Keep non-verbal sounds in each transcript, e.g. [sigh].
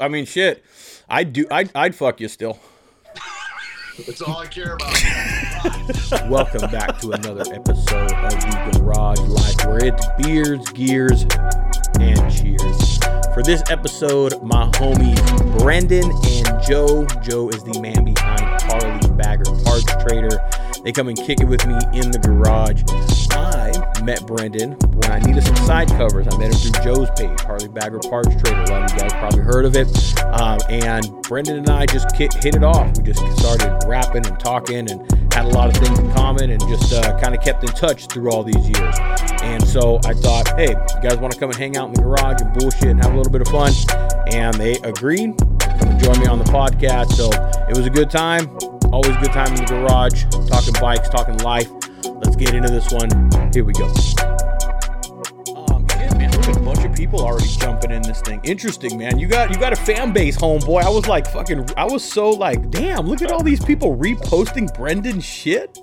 I mean, shit. I'd do. I'd, I'd fuck you still. That's all I care about. Welcome back to another episode of the Garage Life, where it's beers, gears, and cheers. For this episode, my homies Brendan and Joe. Joe is the man behind Harley Bagger Parts Trader. They come and kick it with me in the garage. Met Brendan when I needed some side covers. I met him through Joe's page, Harley Bagger Parts Trader. A lot of you guys probably heard of it. Um, and Brendan and I just hit it off. We just started rapping and talking and had a lot of things in common and just uh, kind of kept in touch through all these years. And so I thought, hey, you guys want to come and hang out in the garage and bullshit and have a little bit of fun? And they agreed. To come join me on the podcast. So it was a good time. Always a good time in the garage, talking bikes, talking life. Let's get into this one. Here we go. Um, shit, man, look at a bunch of people already jumping in this thing. Interesting, man. You got you got a fan base, homeboy. I was like fucking. I was so like, damn. Look at all these people reposting Brendan shit.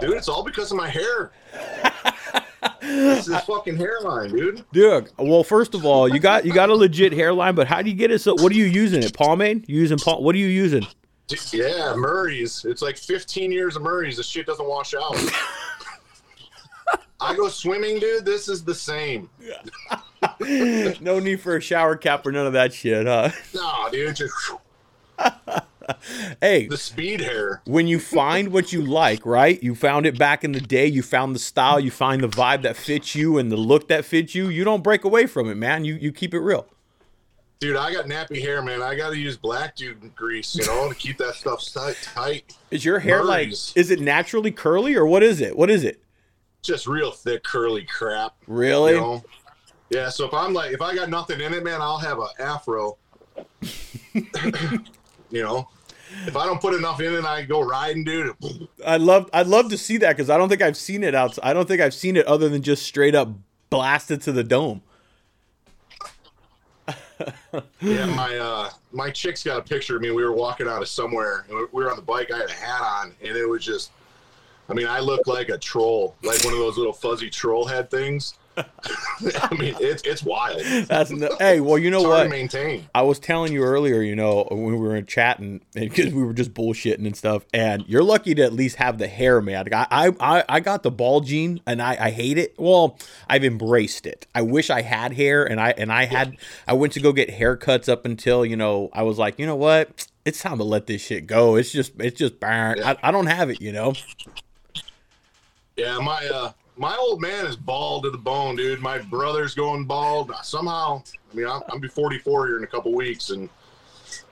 Dude, it's all because of my hair. [laughs] this is fucking hairline, dude. Dude, well, first of all, you got you got a legit hairline, but how do you get it? So, what are you using it? Pomade? You using pom- What are you using? Yeah, Murray's. It's like 15 years of Murray's. This shit doesn't wash out. I go swimming, dude. This is the same. [laughs] no need for a shower cap or none of that shit, huh? Nah, dude. Just [laughs] Hey, the speed hair. when you find what you like, right? You found it back in the day. You found the style. You find the vibe that fits you and the look that fits you. You don't break away from it, man. You you keep it real. Dude, I got nappy hair, man. I got to use black dude grease, you know, to keep that stuff tight. tight. Is your hair like? Is it naturally curly or what is it? What is it? Just real thick, curly crap. Really? You know? Yeah, so if I'm like, if I got nothing in it, man, I'll have a afro. [coughs] you know, if I don't put enough in it, I go riding, dude. I'd love I'd love to see that because I don't think I've seen it outside. I don't think I've seen it other than just straight up blasted to the dome. Yeah, my uh, my chick's got a picture of me. We were walking out of somewhere, and we were on the bike. I had a hat on, and it was just, I mean, I looked like a troll, like one of those little fuzzy troll head things. I mean, it's it's wild. That's no, hey, well, you know what? to maintain. I was telling you earlier, you know, when we were chatting, because we were just bullshitting and stuff. And you're lucky to at least have the hair, man. I, I, I got the ball gene, and I, I hate it. Well, I've embraced it. I wish I had hair, and I, and I had, I went to go get haircuts up until you know, I was like, you know what, it's time to let this shit go. It's just, it's just, burn. I, I don't have it, you know. Yeah, my uh, my old man is bald to the bone, dude. My brother's going bald. Somehow, I mean, I'm, I'm be 44 here in a couple weeks, and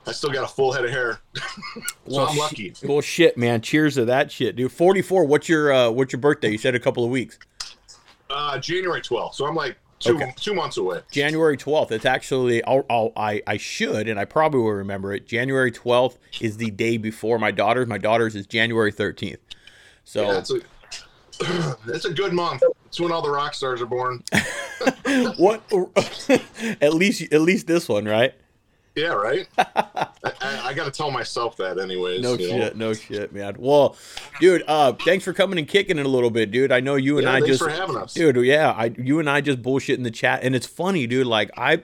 I still got a full head of hair. [laughs] so I'm sh- lucky. Well, shit, man. Cheers to that shit, dude. Forty four. What's your, uh, what's your birthday? You said a couple of weeks. Uh, January 12th, so I'm like two Okay. two months away. January 12th. It's actually, I'll, I'll, I, I should, and I probably will remember it. January 12th is the day before my daughter's. My daughter's is January 13th. So, Yeah, [clears throat] it's a good month. It's when all the rock stars are born. [laughs] what? [laughs] at least, at least this one, right? Yeah, right. [laughs] I, I, I got to tell myself that, anyways. No you know? shit, no shit, man. Well, dude, uh, thanks for coming and kicking it a little bit, dude. I know you and Yeah, I thanks just, for having us. dude. Yeah, I, you and I just bullshit in the chat, and it's funny, dude. Like I,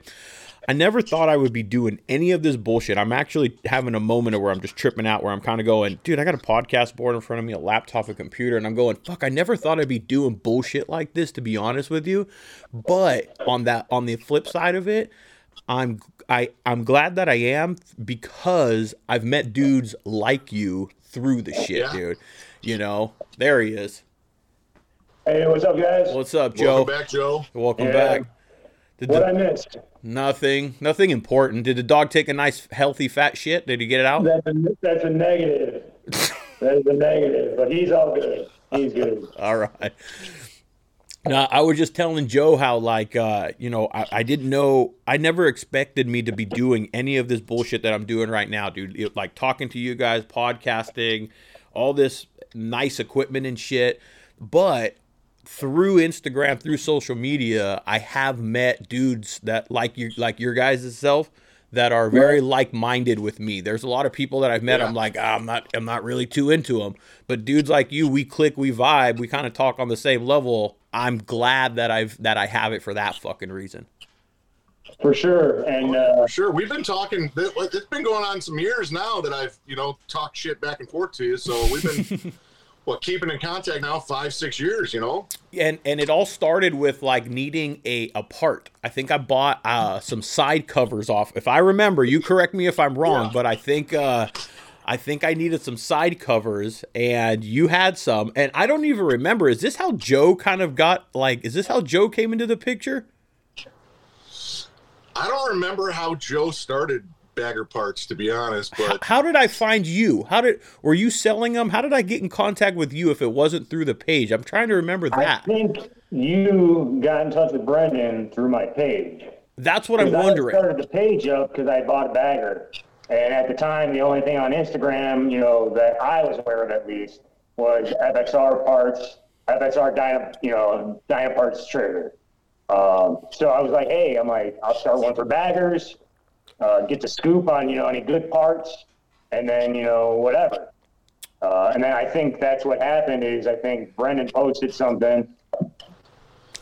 I never thought I would be doing any of this bullshit. I'm actually having a moment where I'm just tripping out, where I'm kind of going, dude. I got a podcast board in front of me, a laptop, a computer, and I'm going, fuck. I never thought I'd be doing bullshit like this, to be honest with you. But on that, on the flip side of it, I'm I I'm glad that I am because I've met dudes like you through the shit, Yeah. dude. You know, there he is. Hey, what's up, guys? What's up, Joe? Welcome back, Joe. Welcome Yeah. back. Did what the, I missed? Nothing, nothing important. Did the dog take a nice, healthy, fat shit? Did he get it out? That's a, that's a negative. [laughs] that is a negative, but he's all good. He's good. All right. Now, I was just telling Joe how, like, uh, you know, I, I didn't know, I never expected me to be doing any of this bullshit that I'm doing right now, dude. It- like, talking to you guys, podcasting, all this nice equipment and shit. But through Instagram, through social media, I have met dudes that like you, like your guys' self, that are very like-minded with me. There's a lot of people that I've met. Yeah. I'm like, ah, I'm not, I'm not really too into them. But dudes like you, we click, we vibe, we kind of talk on the same level. I'm glad that I've that I have it for that fucking reason. for sure. And uh, Sure, we've been talking. It's been going on some years now that I've you know talked shit back and forth to you. So we've been [laughs] well keeping in contact now five six years. You know. and and it all started with like needing a a part. I think I bought uh, some side covers off. If I remember, you correct me if I'm wrong, Yeah. but I think uh, I think I needed some side covers, and you had some. And I don't even remember. Is this how Joe kind of got like? Is this how Joe came into the picture? I don't remember how Joe started Bagger Parts to be honest, but How did I find you? How did were you selling them? How did I get in contact with you if it wasn't through the page? I'm trying to remember that. I think you got in touch with Brendan through my page. That's what I'm 'Cause I wondering. started the page up because I bought a bagger. And at the time, the only thing on Instagram, you know, that I was aware of at least was FXR parts, FXR Dyna, you know, Dyna parts trader. Um, so I was like, hey, I'm like, I'll start one for baggers, uh, get the scoop on, you know, any good parts, and then, you know, whatever. Uh, and then I think that's what happened is I think Brendan posted something.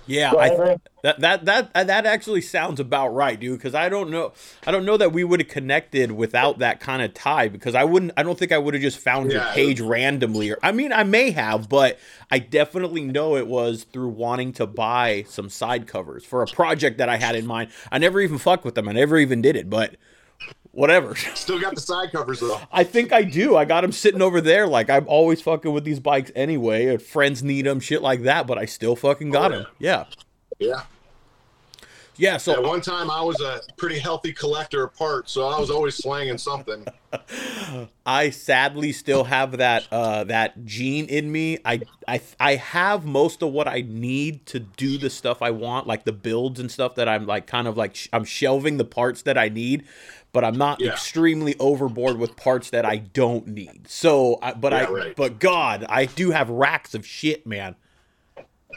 Yeah, Go I, ahead, Ray. that that that uh, that actually sounds about right, dude. Because I don't know, I don't know that we would have connected without that kind of tie. Because I wouldn't, I don't think I would have just found your Yeah. page randomly. Or I mean, I may have, but I definitely know it was through wanting to buy some side covers for a project that I had in mind. I never even fucked with them. I never even did it, but whatever. [laughs] still got the side covers though. I think I do. I got them sitting over there. Like I'm always fucking with these bikes anyway. Friends need them, shit like that. But I still fucking got Oh, them. Yeah, Yeah. yeah. So At one time, I was a pretty healthy collector of parts, so I was always slanging something. [laughs] I sadly still have that uh, that gene in me. I, I I have most of what I need to do the stuff I want, like the builds and stuff that I'm like kind of like sh- I'm shelving the parts that I need, but I'm not Yeah. extremely overboard with parts that I don't need. So, I, but I right. but God, I do have racks of shit, man. [laughs]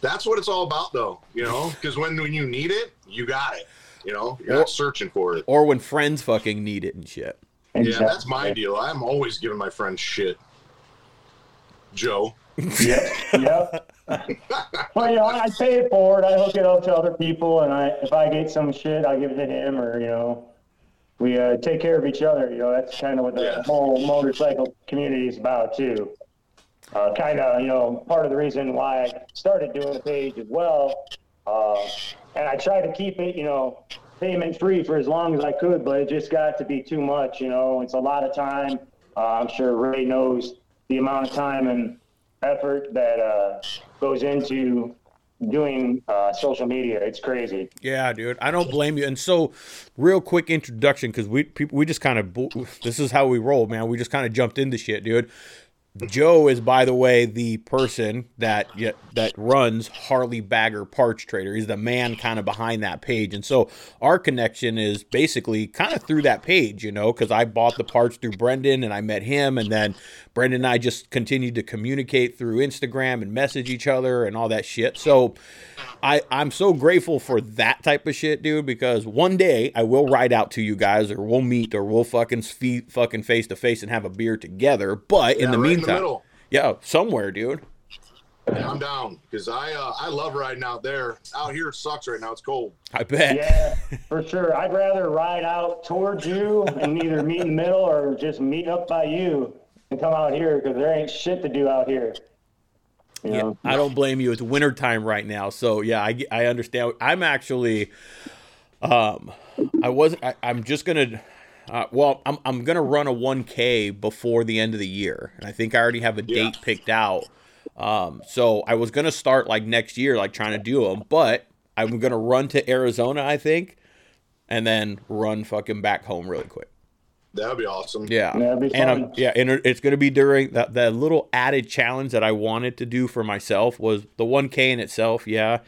That's what it's all about, though. You know, because when when you need it, you got it. You know, you're Or- not searching for it. Or when friends fucking need it and shit. Yeah, that's my deal. I'm always giving my friends shit. Joe. [laughs] Yep. Yep. Well, you know, I pay for it forward. I hook it up to other people, and I if I get some shit, I give it to him, or you know, we uh, take care of each other. You know, that's kind of what the Yeah. whole motorcycle community is about too. Uh, kind of, you know, part of the reason why I started doing the page as well, uh, and I tried to keep it, you know, payment free for as long as I could, but it just got to be too much. You know, it's a lot of time. Uh, I'm sure Ray knows the amount of time and effort that uh, goes into doing uh, social media. It's crazy. Yeah, dude, I don't blame you. And so, real quick introduction because we people we just kind of this is how we roll, man. We just kind of jumped into shit, dude. Joe is, by the way, the person that that runs Harley Bagger Parts Trader. He's the man kind of behind that page, and so our connection is basically kind of through that page, you know, because I bought the parts through Brendan and I met him, and then Brendan and I just continued to communicate through Instagram and message each other and all that shit. So I I'm so grateful for that type of shit, dude, because one day I will ride out to you guys, or we'll meet, or we'll fucking feet fucking face to face and have a beer together. But in the right in meantime, the yeah, somewhere, dude. Yeah, I'm down because I uh, I love riding out there. Out here it sucks right now. It's cold. I bet. Yeah, for sure. I'd rather ride out towards you and either meet in the middle or just meet up by you and come out here because there ain't shit to do out here. You Yeah, know? I don't blame you. It's wintertime right now, so yeah, I, I understand. I'm actually, um, I was I, I'm just gonna, uh, well, I'm I'm gonna run a 1K before the end of the year, and I think I already have a Yeah. date picked out. Um, so I was gonna start like next year, like trying to do them, but I'm gonna run to Arizona, I think, and then run fucking back home really quick. That would be awesome. Yeah, Yeah, it'd be and I'm, yeah, and it's going to be during that that little added challenge that I wanted to do for myself was the 1K in itself, yeah,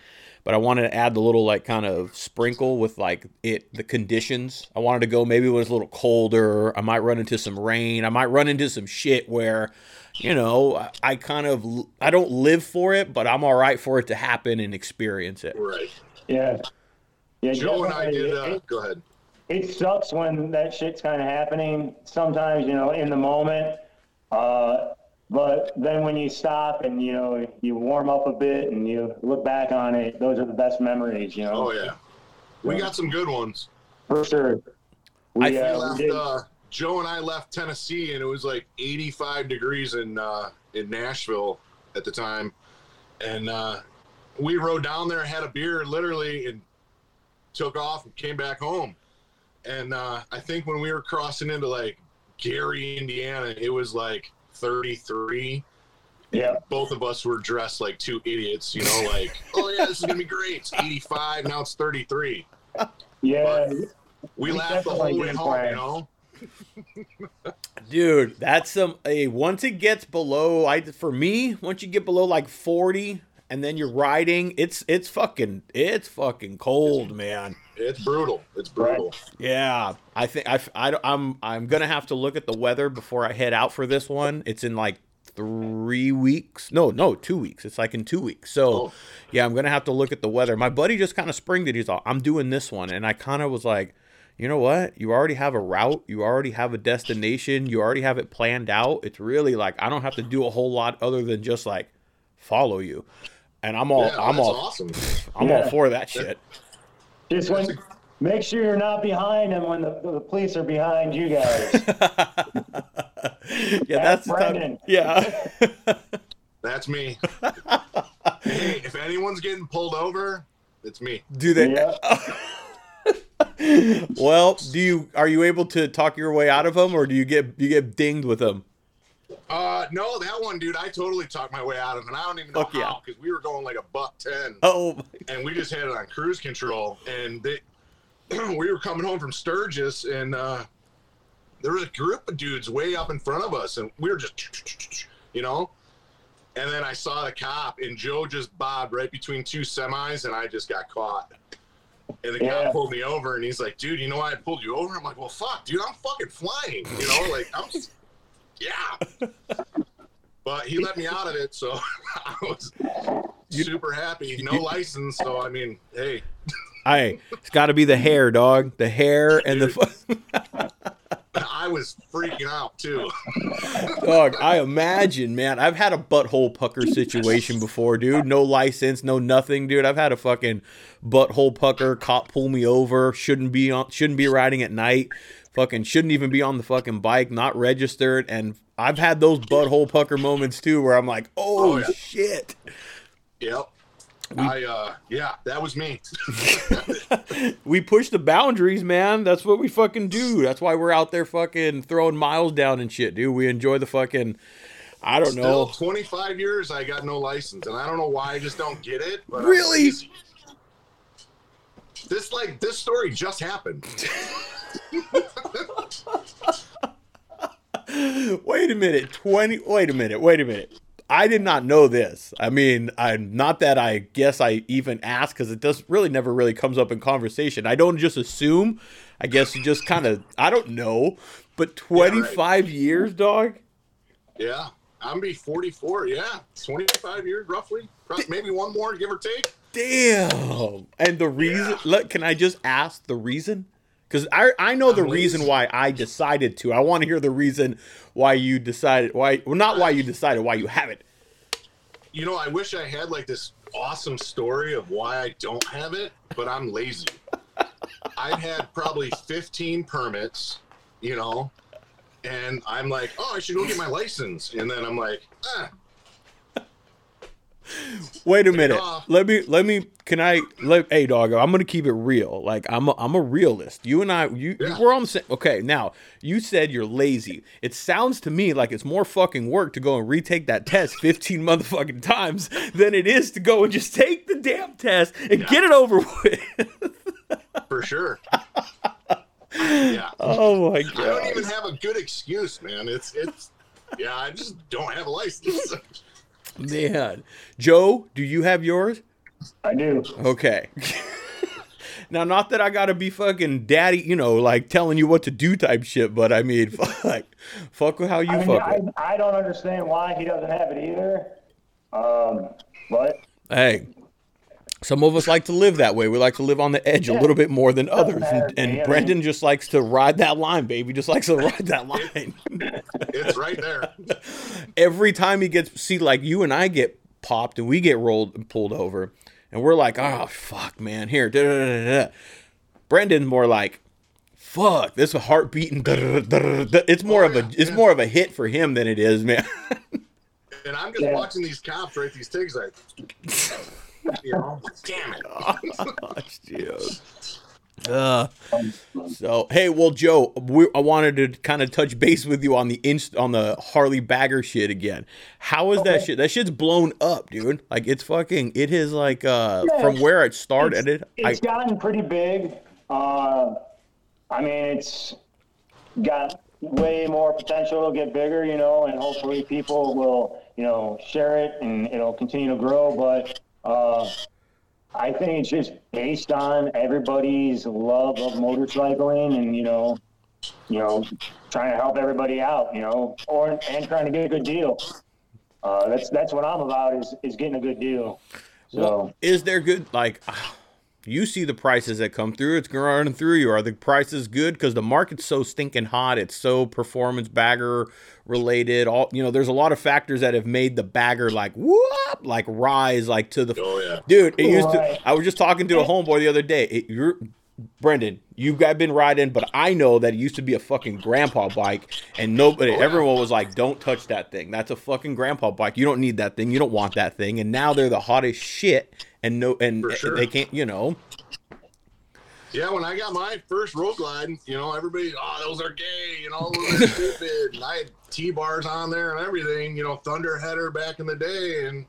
but I wanted to add the little like kind of sprinkle with like it the conditions. I wanted to go maybe when it's a little colder. I might run into some rain. I might run into some shit where, you know, I, I kind of I don't live for it, but I'm all right for it to happen and experience it. Right. Yeah. Yeah, Joe and I did. Uh, go ahead. It sucks when that shit's kind of happening. Sometimes, you know, in the moment. Uh, but then when you stop and, you know, you warm up a bit and you look back on it, those are the best memories, you know? Oh yeah. We got some good ones. For sure. We, I We uh, we left, did- uh, Joe and I left Tennessee, and it was like 85 degrees in uh, in Nashville at the time, and uh, we rode down there, had a beer, literally, and took off and came back home. And uh, I think when we were crossing into like Gary, Indiana, it was like 33. yeah. Both of us were dressed like two idiots, you know, like, [laughs] oh yeah, this is gonna be great. It's 85, now it's 33. Yeah. We We laughed the definitely whole way home, plan. you know. Dude, that's some a once it gets below I for me, once you get below like 40 and then you're riding, it's it's fucking it's fucking cold, man. It's brutal. It's brutal. Yeah, I think I I am I'm going to have to look at the weather before I head out for this one. It's in like 3 weeks. No, no, 2 weeks. It's like in 2 weeks. So, Oh. yeah, I'm going to have to look at the weather. My buddy just kind of springed it. He's all, "I'm doing this one." And I kind of was like, "You know what? You already have a route, you already have a destination, you already have it planned out. It's really like I don't have to do a whole lot other than just like follow you." And I'm all yeah, I'm all awesome. I'm all for that shit. [laughs] Just when, make sure you're not behind them when the, the police are behind you guys. [laughs] yeah, that's the time- Yeah. [laughs] That's me. hey, if anyone's getting pulled over, it's me. Do they? Yeah. [laughs] well, do you are you able to talk your way out of them, or do you get you get dinged with them? Uh, no, that one, dude, I totally talked my way out of it, and I don't even know Fuck yeah. how because we were going like a buck ten, Oh, and we just had it on cruise control, and they, [clears throat] we were coming home from Sturgis, and uh, there was a group of dudes way up in front of us, and we were just, you know. And then I saw the cop, and Joe just bobbed right between two semis, and I just got caught. And the Yeah. cop pulled me over, and he's like, "Dude, you know why I pulled you over?" I'm like, "Well, fuck, dude, I'm fucking flying." You know, like I'm, yeah. But he let me out of it, so [laughs] I was super happy. No license, so I mean, hey, I it's got to be the hair, dog. The hair and the I was freaking out too. [laughs] dog. I imagine, man. I've had a butthole pucker situation before, dude. No license, no nothing, dude. I've had a fucking butthole pucker. Cop pull me over. Shouldn't be on. Shouldn't be riding at night. Fucking shouldn't even be on the fucking bike. Not registered. And I've had those butthole pucker moments too, where I'm like, oh, Oh, yeah. shit. Yep. I uh yeah, that was me. [laughs] we push the boundaries, man. That's what we fucking do. That's why we're out there fucking throwing miles down and shit, dude. We enjoy the fucking. I don't Still know. 25 years I got no license and I don't know why I just don't get it. But Really? This like this story just happened. [laughs] Wait a minute. Twenty. Wait a minute. Wait a minute. I did not know this. I mean, I'm not that I guess I even asked because it does really never really comes up in conversation. I don't just assume. I guess you just kind of. I don't know. But twenty five years, dog. Yeah. I'm gonna be 44. Yeah. 25 years roughly. Maybe one more, give or take. Damn. And the reason, Yeah. look, can I just ask the reason? Because I, I know the reason why I decided to. I want to hear the reason why you decided, why, well, not why you decided, why you have it. You know, I wish I had like this awesome story of why I don't have it, but I'm lazy. [laughs] I've had probably 15 permits, you know, and I'm like, oh, I should go get my license. And then I'm like, ah, Wait a minute. Let me, let me, can I, let, hey, dog, I'm going to keep it real. Like, I'm a, I'm a realist. You and I, you, Yeah. we're on the same, okay, now, you said you're lazy. It sounds to me like it's more fucking work to go and retake that test 15 [laughs] motherfucking times than it is to go and just take the damn test and get it over with. [laughs] for sure. yeah. Oh my god. I don't even have a good excuse, man. It's, it's, yeah, I just don't have a license. [laughs] Man. Joe, do you have yours? I do. Okay. [laughs] now not that I gotta be fucking daddy, you know, like telling you what to do type shit, but I mean [laughs] fuck. Fuck with how you I, mean, fuck I. I don't understand why he doesn't have it either. Um, but Hey. Some of us like to live that way. We like to live on the edge a little bit more than others. And, to me. I and Brendan just likes to ride that line, baby. Just likes to ride that [laughs] line. it's right there. [laughs] every time he gets see like you and I get popped and we get rolled and pulled over and we're like oh fuck man here da, da, da, da, da." Brendan's more like, fuck, this a heart beating. It's more Oh, of a yeah, it's yeah. more of a hit for him than it is, man. And I'm just Yeah. watching these cops write these tickets like, you [laughs] know, damn it. Gosh, dude. Uh, so hey, well, Joe, we, I wanted to kind of touch base with you on the inst- on the Harley Bagger shit again. How is that shit? That shit's blown up, dude. Like it's fucking. It is like uh Yeah, from where it started. It. I, It's gotten pretty big. Uh, I mean, it's got way more potential to get bigger, you know, and hopefully people will, you know, share it and it'll continue to grow. But uh, I think it's just based on everybody's love of motorcycling and, you know, you know, trying to help everybody out, you know, or and trying to get a good deal. Uh, that's that's what I'm about is is getting a good deal. So. Well, is there good like you see the prices that come through? It's running through you. Are the prices good? Because the market's so stinking hot. It's so performance bagger related. All you know, there's a lot of factors that have made the bagger like whoop, like rise like to the Oh, yeah. dude. It used to. I was just talking to a homeboy the other day. It, you're Brendan, you guys been riding, but I know that it used to be a fucking grandpa bike, and nobody, everyone was like, "Don't touch that thing. That's a fucking grandpa bike. You don't need that thing. You don't want that thing." And now they're the hottest shit, and no, and sure. they can't, you know. Yeah, when I got my first road glide, you know, everybody, oh, those are gay, you know, those are [laughs] stupid. And I had T bars on there and everything, you know, Thunderheader back in the day. And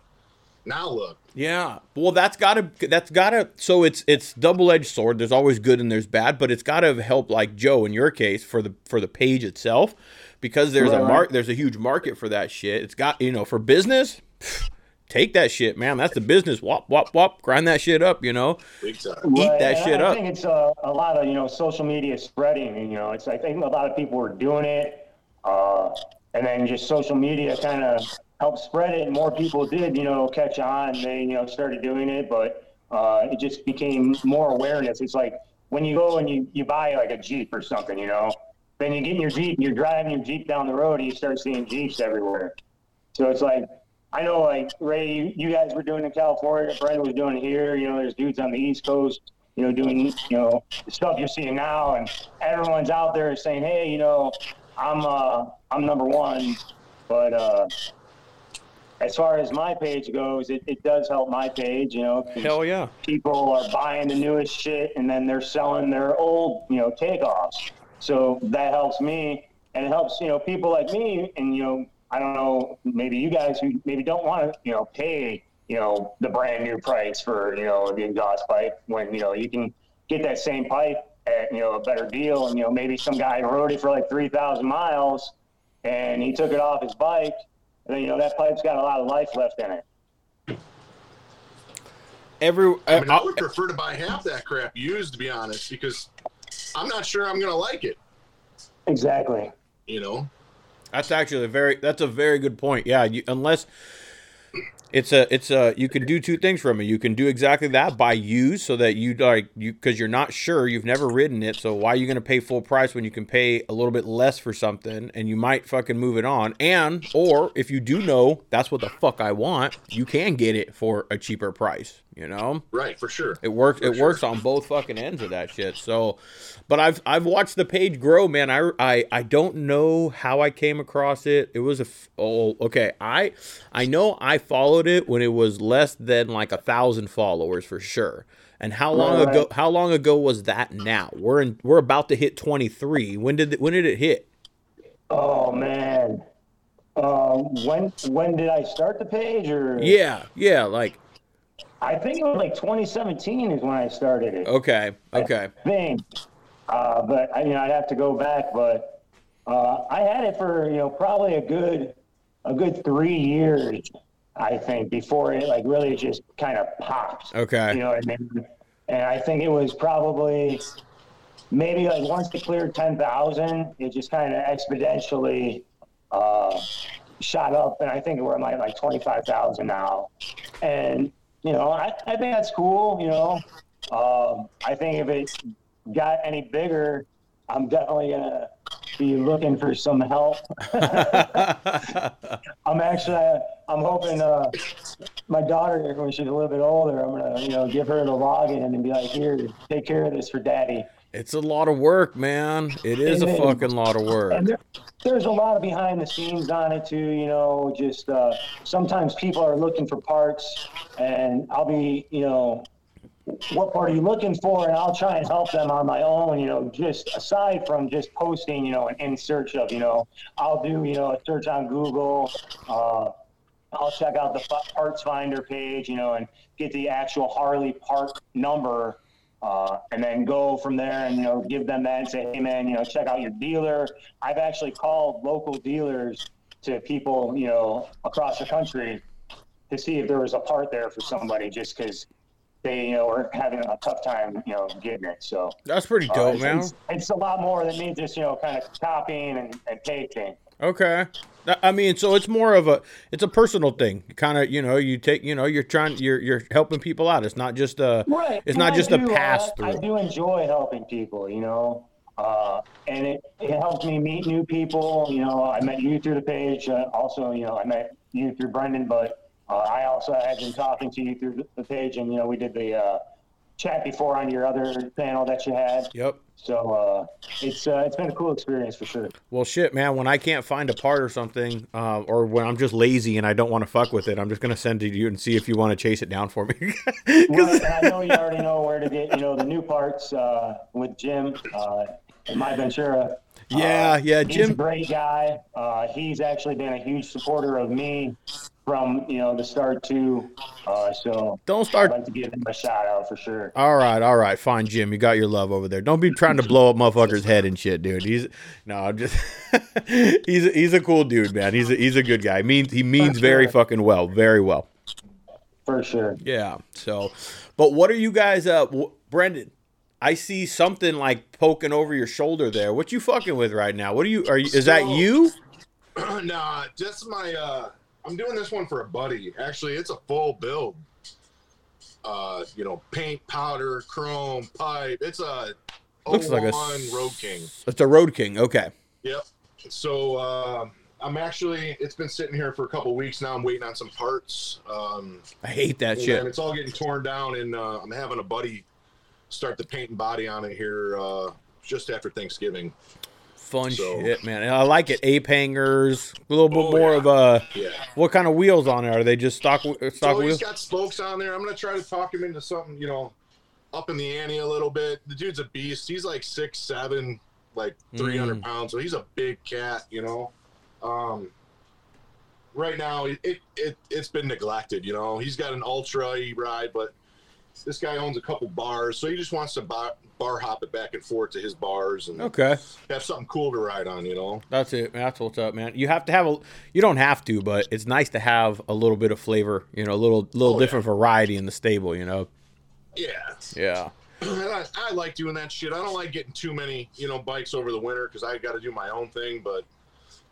now look, Yeah. Well, that's gotta. That's gotta. So it's it's double edged sword. There's always good and there's bad, but it's gotta help, like Joe in your case, for the for the page itself, because there's a mark. There's a huge market for that shit. It's got you know for business. pff, Take that shit, man. That's the business. Wop wop wop. Grind that shit up. You know. big. Eat Right, that and shit I up. I think it's a, a lot of you know social media spreading. and, You know, it's I think a lot of people were doing it, uh, and then just social media kind of helped spread it, and more people did you know catch on. They you know started doing it, but uh, it just became more awareness. It's like when you go and you you buy like a Jeep or something, you know, then you get in your Jeep and you're driving your Jeep down the road and you start seeing Jeeps everywhere. So it's like, I know, like Ray, you, guys were doing in California, Brendan was doing here. You know, there's dudes on the East Coast, you know, doing you know stuff you're seeing now, and everyone's out there saying, hey, you know, I'm uh, I'm number one, but uh, as far as my page goes, it, it does help my page, you know. Hell yeah. people are buying the newest shit and then they're selling their old, you know, takeoffs. So that helps me and it helps, you know, people like me and, you know, I don't know, maybe you guys who maybe don't want to, you know, pay, you know, the brand new price for, you know, the exhaust pipe when, you know, you can get that same pipe at, you know, a better deal. And, you know, maybe some guy rode it for like 3,000 miles and he took it off his bike. And then, you know, that pipe's got a lot of life left in it. Every. I mean, uh, I would prefer to buy half that crap used, to be honest, because I'm not sure I'm going to like it, Exactly. you know? That's actually a very that's a very good point. Yeah, you, unless it's a it's a you can do two things from it. You can do exactly that by used so that you like you because you're not sure you've never ridden it. So why are you going to pay full price when you can pay a little bit less for something and you might fucking move it on? And or if you do know that's what the fuck I want, you can get it for a cheaper price. You know. Right, for sure. It works. For It sure. works on both fucking ends of that shit. So, but I've I've watched the page grow, man. I I I don't know how I came across it. It was a f- oh okay. I I know I followed it when it was less than like a thousand followers for sure. And how long Right. ago? How long ago was that? Now we're in. We're about to hit twenty three. When did it, when did it hit? Oh man. Um, when when did I start the page? Or Yeah, yeah. Like I think it was like 2017 is when I started it. okay, okay. I think, uh, but I mean I'd have to go back. But uh, I had it for you know probably a good a good three years. I think before it like really just kind of popped. Okay. You know what I mean? And I think it was probably maybe like once it cleared 10,000, it just kind of exponentially uh, shot up. And I think we're at like, like 25,000 now. And, you know, I, I think that's cool. You know, um, I think if it got any bigger, I'm definitely going to be looking for some help. [laughs] [laughs] I'm actually, I'm hoping uh, my daughter, when she's a little bit older, I'm gonna, you know, give her the login and be like, here, take care of this for daddy. It's a lot of work, man. It is a then- fucking lot of work. And there, there's a lot of behind the scenes on it too. You know, just uh, sometimes people are looking for parts, and I'll be, you know, what part are you looking for? And I'll try and help them on my own. You know, just aside from just posting, you know, and in search of, you know, I'll do, you know, a search on Google. Uh, I'll check out the parts finder page, you know, and get the actual Harley part number, uh, and then go from there and you know give them that and say, hey man, you know, check out your dealer. I've actually called local dealers to people, you know, across the country to see if there was a part there for somebody, just because they, you know, were having a tough time, you know, getting it. So That's pretty uh, dope, it's, man. it's, it's a lot more than me just you know kind of copying and, and pasting. Okay. I- I mean, so it's more of a it's a personal thing. Kind of, you know, you take, you know, you're trying you're you're helping people out. It's not just a Right. it's and not I just a do, uh, pass I through. do enjoy helping people, you know, uh, and it, it helps me meet new people. You know, I met you through the page. Uh, also, you know, I met you through Brendan, but uh, I also had been talking to you through the, the page, and you know, we did the uh, chat before on your other panel that you had. Yep. So uh, it's uh, it's been a cool experience for sure. Well, shit, man. When I can't find a part or something, uh, or when I'm just lazy and I don't want to fuck with it, I'm just gonna send it to you and see if you want to chase it down for me. [laughs] and I know you already know where to get, you know, the new parts uh, with Jim uh, My Ventura. Yeah, Uh, yeah, He's a great guy. Uh, he's actually been a huge supporter of me from you know the start too. Uh, so Don't start. I'd start. like to give him a shout out for sure. All right, all right, fine, Jim. You got your love over there. Don't be trying to blow up motherfucker's head and shit, dude. He's no, I'm just [laughs] he's a, he's a cool dude, man. He's a, he's a good guy. Means he means For very fucking well, very well. For sure. Yeah. So, but what are you guys? Uh, w- Brendan, I see something like poking over your shoulder there. What you fucking with right now? What are you? Are you? Is that So- you? [clears throat] nah, just my. uh I'm doing this one for a buddy. Actually, it's a full build. Uh, you know, paint, powder, chrome, pipe. It's a Looks like a Road King. It's a Road King. Okay. Yep. So uh, I'm actually. It's been sitting here for a couple weeks now. I'm waiting on some parts. Um, I hate that and shit. it's all getting torn down, and uh, I'm having a buddy start the paint and body on it here uh, just after Thanksgiving. Fun so- shit, man. And I like it. Ape hangers, a little bit Oh, more yeah. of a. Yeah. What kind of wheels on it? Are they just stock stock So wheels? he's got spokes on there. I'm gonna try to talk him into something, you know, up in the ante a little bit. The dude's a beast. He's like six seven, like 300 Mm. pounds. So he's a big cat, you know. Um, right now, it, it it it's been neglected. You know, he's got an ultra he ride, but this guy owns a couple bars, so he just wants to bar, bar hop it back and forth to his bars and Okay. have something cool to ride on. You know. That's it. man. That's what's up, man. You have to have a. You don't have to, but it's nice to have a little bit of flavor. You know, a little little Oh, yeah. different variety in the stable. You know. Yeah. Yeah. [clears throat] And I, I like doing that shit. I don't like getting too many, you know, bikes over the winter because I got to do my own thing. But,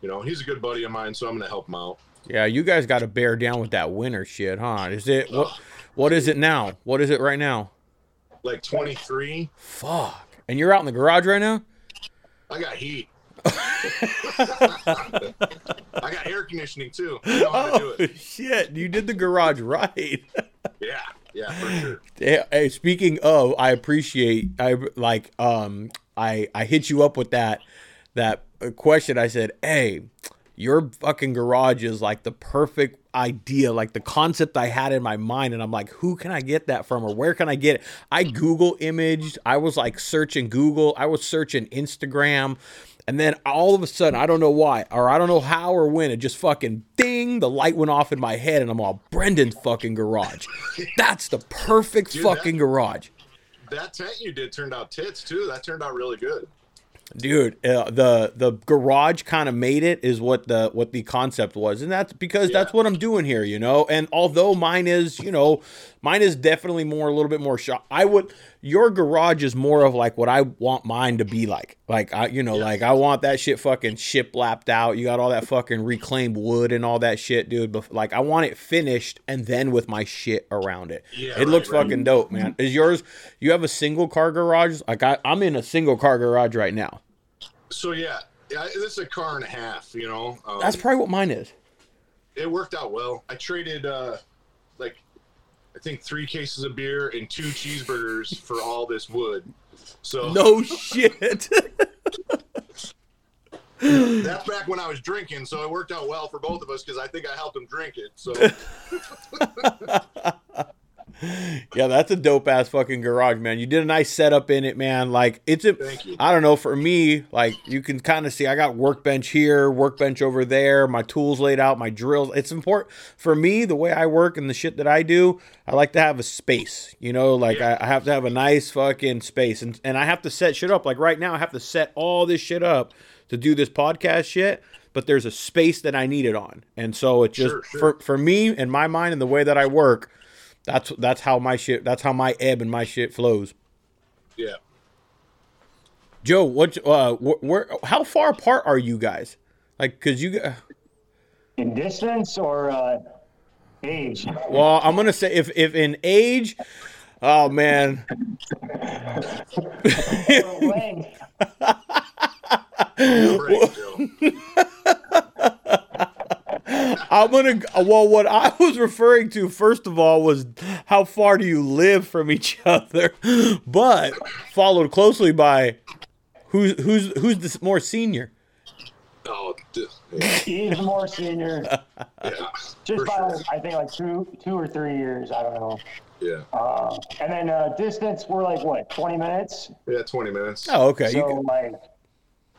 you know, he's a good buddy of mine, so I'm going to help him out. Yeah. You guys got to bear down with that winter shit, huh? Is it what? What is it now? What is it right now? Like 23, Fuck. And you're out in the garage right now. I got heat. [laughs] [laughs] I got air conditioning too. I know how to do Oh it. shit! You did the garage right. [laughs] Yeah, yeah, for sure. Hey, hey, speaking of, I appreciate I like um I I hit you up with that that question. I said, "Hey, your fucking garage is like the perfect idea, like the concept I had in my mind." And I'm like, "Who can I get that from, or where can I get it?" I Google imaged. I was like searching Google. I was searching Instagram. And then all of a sudden, I don't know why, or I don't know how or when, it just fucking ding, the light went off in my head, and I'm all Brendan's fucking garage. [laughs] That's the perfect Dude, that- fucking garage. That tent you did turned out tits too. That turned out really good. Dude uh, the the garage kind of made it is what the what the concept was. And that's because that's what i'm doing here you know? And although mine is you know mine is definitely more a little bit more shop i would your garage is more of like what i want mine to be like. Like i you know like i want that shit fucking ship lapped out. You got all that fucking reclaimed wood and all that shit dude. But like i want it finished and then with my shit around it. Yeah, it right, looks right. fucking dope man. Is yours you have a single car garage? Like I, i'm in a single car garage right now. So yeah, yeah this is a car and a half. You know, um, That's probably what mine is. it worked out well. I traded uh, I think three cases of beer and two cheeseburgers for all this wood. So No shit. [laughs] that's back when I was drinking, so it worked out well for both of us because I think I helped him drink it. So [laughs] yeah, that's a dope ass fucking garage, man. You did a nice setup in it, man. Like it's a. I don't know, for me, like you can kind of see I got workbench here, workbench over there, my tools laid out, my drills. It's important for me the way I work and the shit that I do. I like to have a space, you know, like Yeah. I, I have to have a nice fucking space, and and I have to set shit up. Like right now, I have to set all this shit up to do this podcast shit. But there's a space that I need it on, and so it just Sure, sure. for for me and my mind and the way that I work, that's that's how my shit. That's how my ebb and my shit flows. yeah, Joe, what? Uh, wh- where? How far apart are you guys? Like, cause you. g- In distance or uh, age? Well, I'm gonna say if if in age, oh man, Or length? Right, Joe. [laughs] I'm gonna. Well, what I [laughs] was referring to first of all was how far do you live from each [laughs] other, but followed closely by who's who's who's the more senior. Oh, yeah, He's more senior. [laughs] yeah, Just by, sure. I think, like two, two or three years. I don't know. Yeah, Uh, and then uh, distance, we're like what, 20 minutes? yeah, twenty minutes. Oh, okay. so You, like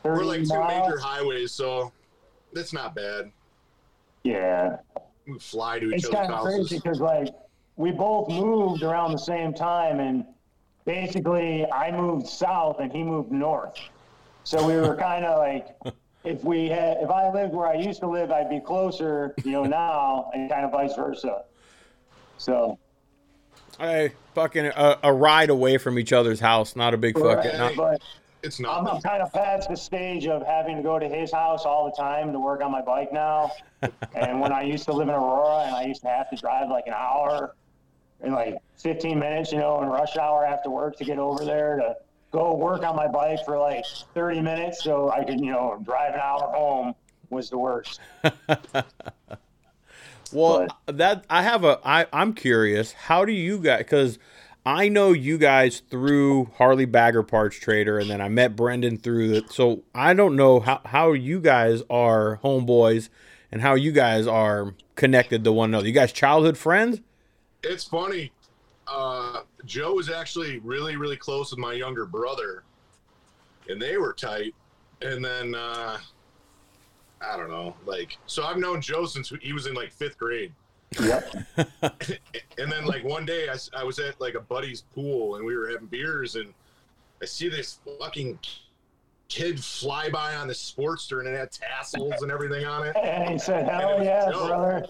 We're like two miles. major highways, so that's not bad. Yeah, We fly to each it's other's kind of crazy because like we both moved around the same time, and basically I moved south and he moved north. So we were [laughs] kind of like, if we had, if I lived where I used to live, I'd be closer, you know, now, and kind of vice versa. So hey, fucking a, a ride away from each other's house, not a big fucking. Right. Not, but It's I'm, not. I'm kind of past the stage of having to go to his house all the time to work on my bike now. And when I used to live in Aurora and I used to have to drive like an hour and like 15 minutes, you know, in rush hour after work to get over there to go work on my bike for like 30 minutes so I could, you know, drive an hour home was the worst. [laughs] Well, that I have a I I'm curious. How do you guys? Because I know you guys through Harley Bagger Parts Trader, and then I met Brendan through it. So I don't know how how you guys are homeboys and how you guys are connected to one another. You guys childhood friends? It's funny. Uh, Joe was actually really, really close with my younger brother, and they were tight. And then uh, I don't know, like so I've known Joe since he was in like fifth grade. Yep. [laughs] And then like one day I, I was at like a buddy's pool and we were having beers and I see this fucking kid fly by on this Sportster and it had tassels and everything on it. And he said, hell yeah, Joe. brother.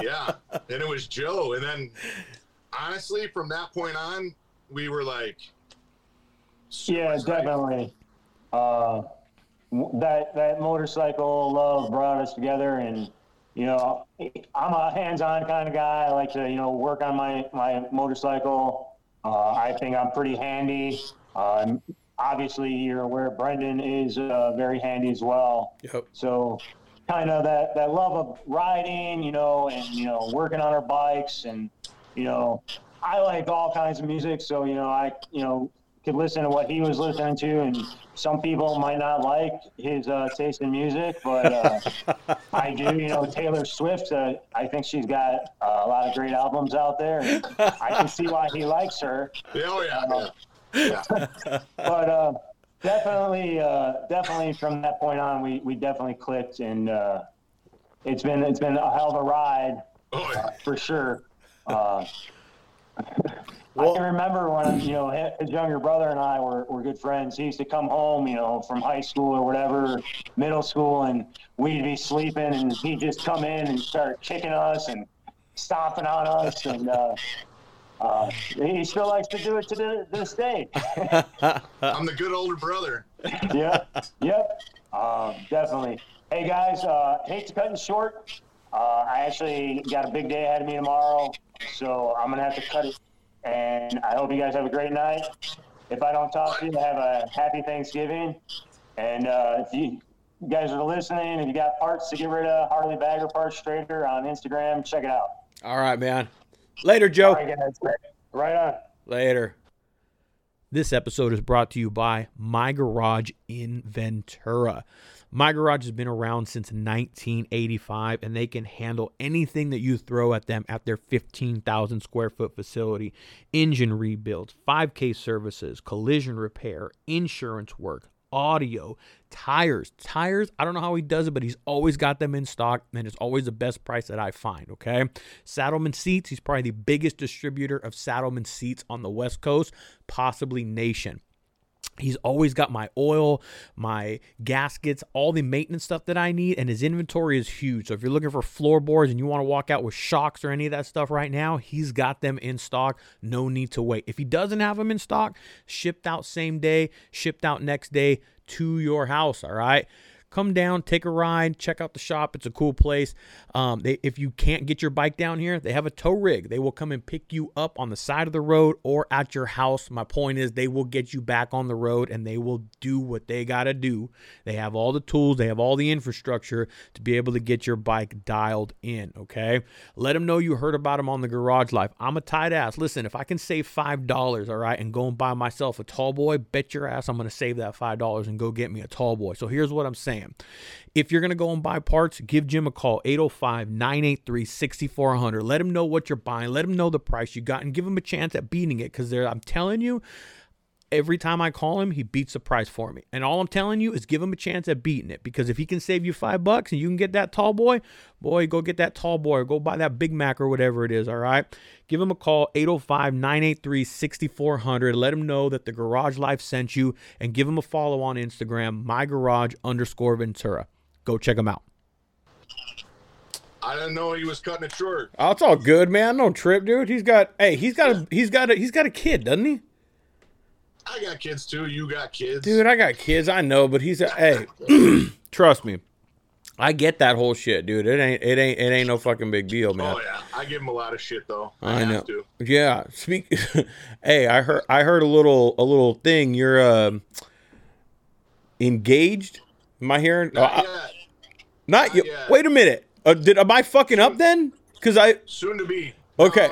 Yeah, and it was Joe. And then, honestly, from that point on, we were like, Yeah, definitely. Uh, that that motorcycle love brought us together, and you know, I'm a hands-on kind of guy. I like to you know work on my my motorcycle. Uh, I think I'm pretty handy. Um, obviously, you're aware Brendan is uh, very handy as well. Yep. So kind of that, that love of riding, you know, and, you know, working on our bikes and, you know, I like all kinds of music. So, you know, I, you know, could listen to what he was listening to and some people might not like his uh, taste in music, but uh, [laughs] I do, you know, Taylor Swift, uh, I think she's got uh, a lot of great albums out there. And I can see why he likes her Yeah, [laughs] oh yeah, yeah. yeah. but uh, definitely, uh, definitely from that point on, we, we definitely clicked, and uh, it's been it's been a hell of a ride Oh for sure. Uh, Well- I can remember when you know his younger brother and I were, were good friends. He used to come home, you know, from high school or whatever, middle school, and we'd be sleeping, and he'd just come in and start kicking us and stomping on us, and uh, uh, he still likes to do it to the, this [laughs] day. I'm the good older brother. yep, yep, um, definitely. Hey guys, uh, hate to cut it short. Uh, I actually got a big day ahead of me tomorrow, so I'm gonna have to cut it. And I hope you guys have a great night. If I don't talk to you, have a happy Thanksgiving. And uh, if you you guys are listening, if you got parts to get rid of, Harley Bagger Parts Trader on Instagram, check it out. All right, man. Later, Joe. Right on. Later. This episode is brought to you by My Garage in Ventura. My Garage has been around since 1985 and they can handle anything that you throw at them at their 15,000 square foot facility. Engine rebuilds, 5K services, collision repair, insurance work, audio, tires. Tires, I don't know how he does it, but he's always got them in stock and it's always the best price that I find, okay? Saddlemen seats, he's probably the biggest distributor of Saddlemen seats on the West Coast, possibly nation. He's always got my oil, my gaskets, all the maintenance stuff that I need, and his inventory is huge. So if you're looking for floorboards and you want to walk out with shocks or any of that stuff right now, he's got them in stock. No need to wait. If he doesn't have them in stock, shipped out same day, shipped out next day to your house. All right come down, take a ride, check out the shop. It's a cool place. Um, they, if you can't get your bike down here, they have a tow rig. They will come and pick you up on the side of the road or at your house. My point is, they will get you back on the road and they will do what they got to do. They have all the tools, they have all the infrastructure to be able to get your bike dialed in. Okay. Let them know you heard about them on the Garage Life. I'm a tight ass. Listen, if I can save $5, all right, and go and buy myself a tall boy, bet your ass I'm going to save that $5 and go get me a tall boy. So here's what I'm saying. If you're going to go and buy parts, give Jim a call 805 983 6400. Let him know what you're buying. Let him know the price you got and give him a chance at beating it because I'm telling you, every time I call him, he beats the price for me. And all I'm telling you is give him a chance at beating it because if he can save you five bucks and you can get that tall boy, boy, go get that tall boy or go buy that Big Mac or whatever it is. All right. Give him a call 805 983 6400. Let him know that the Garage Life sent you and give him a follow on Instagram, my garage underscore Ventura. Go check him out. I didn't know he was cutting it short. Oh, it's all good, man. No trip, dude. He's got hey, he's got a he's got a he's got a kid, doesn't he? I got kids too. You got kids. Dude, I got kids. I know, but he's a hey, [clears throat] trust me. I get that whole shit, dude. It ain't it ain't it ain't no fucking big deal, man. Oh yeah, I give him a lot of shit though. I, I have know. to. Yeah. Speak [laughs] Hey, I heard I heard a little a little thing. You're uh engaged? Am I hearing? Not uh, yet. not not yet. yet. Wait a minute. Uh, did am I fucking up then? Cuz I Soon to be. Okay.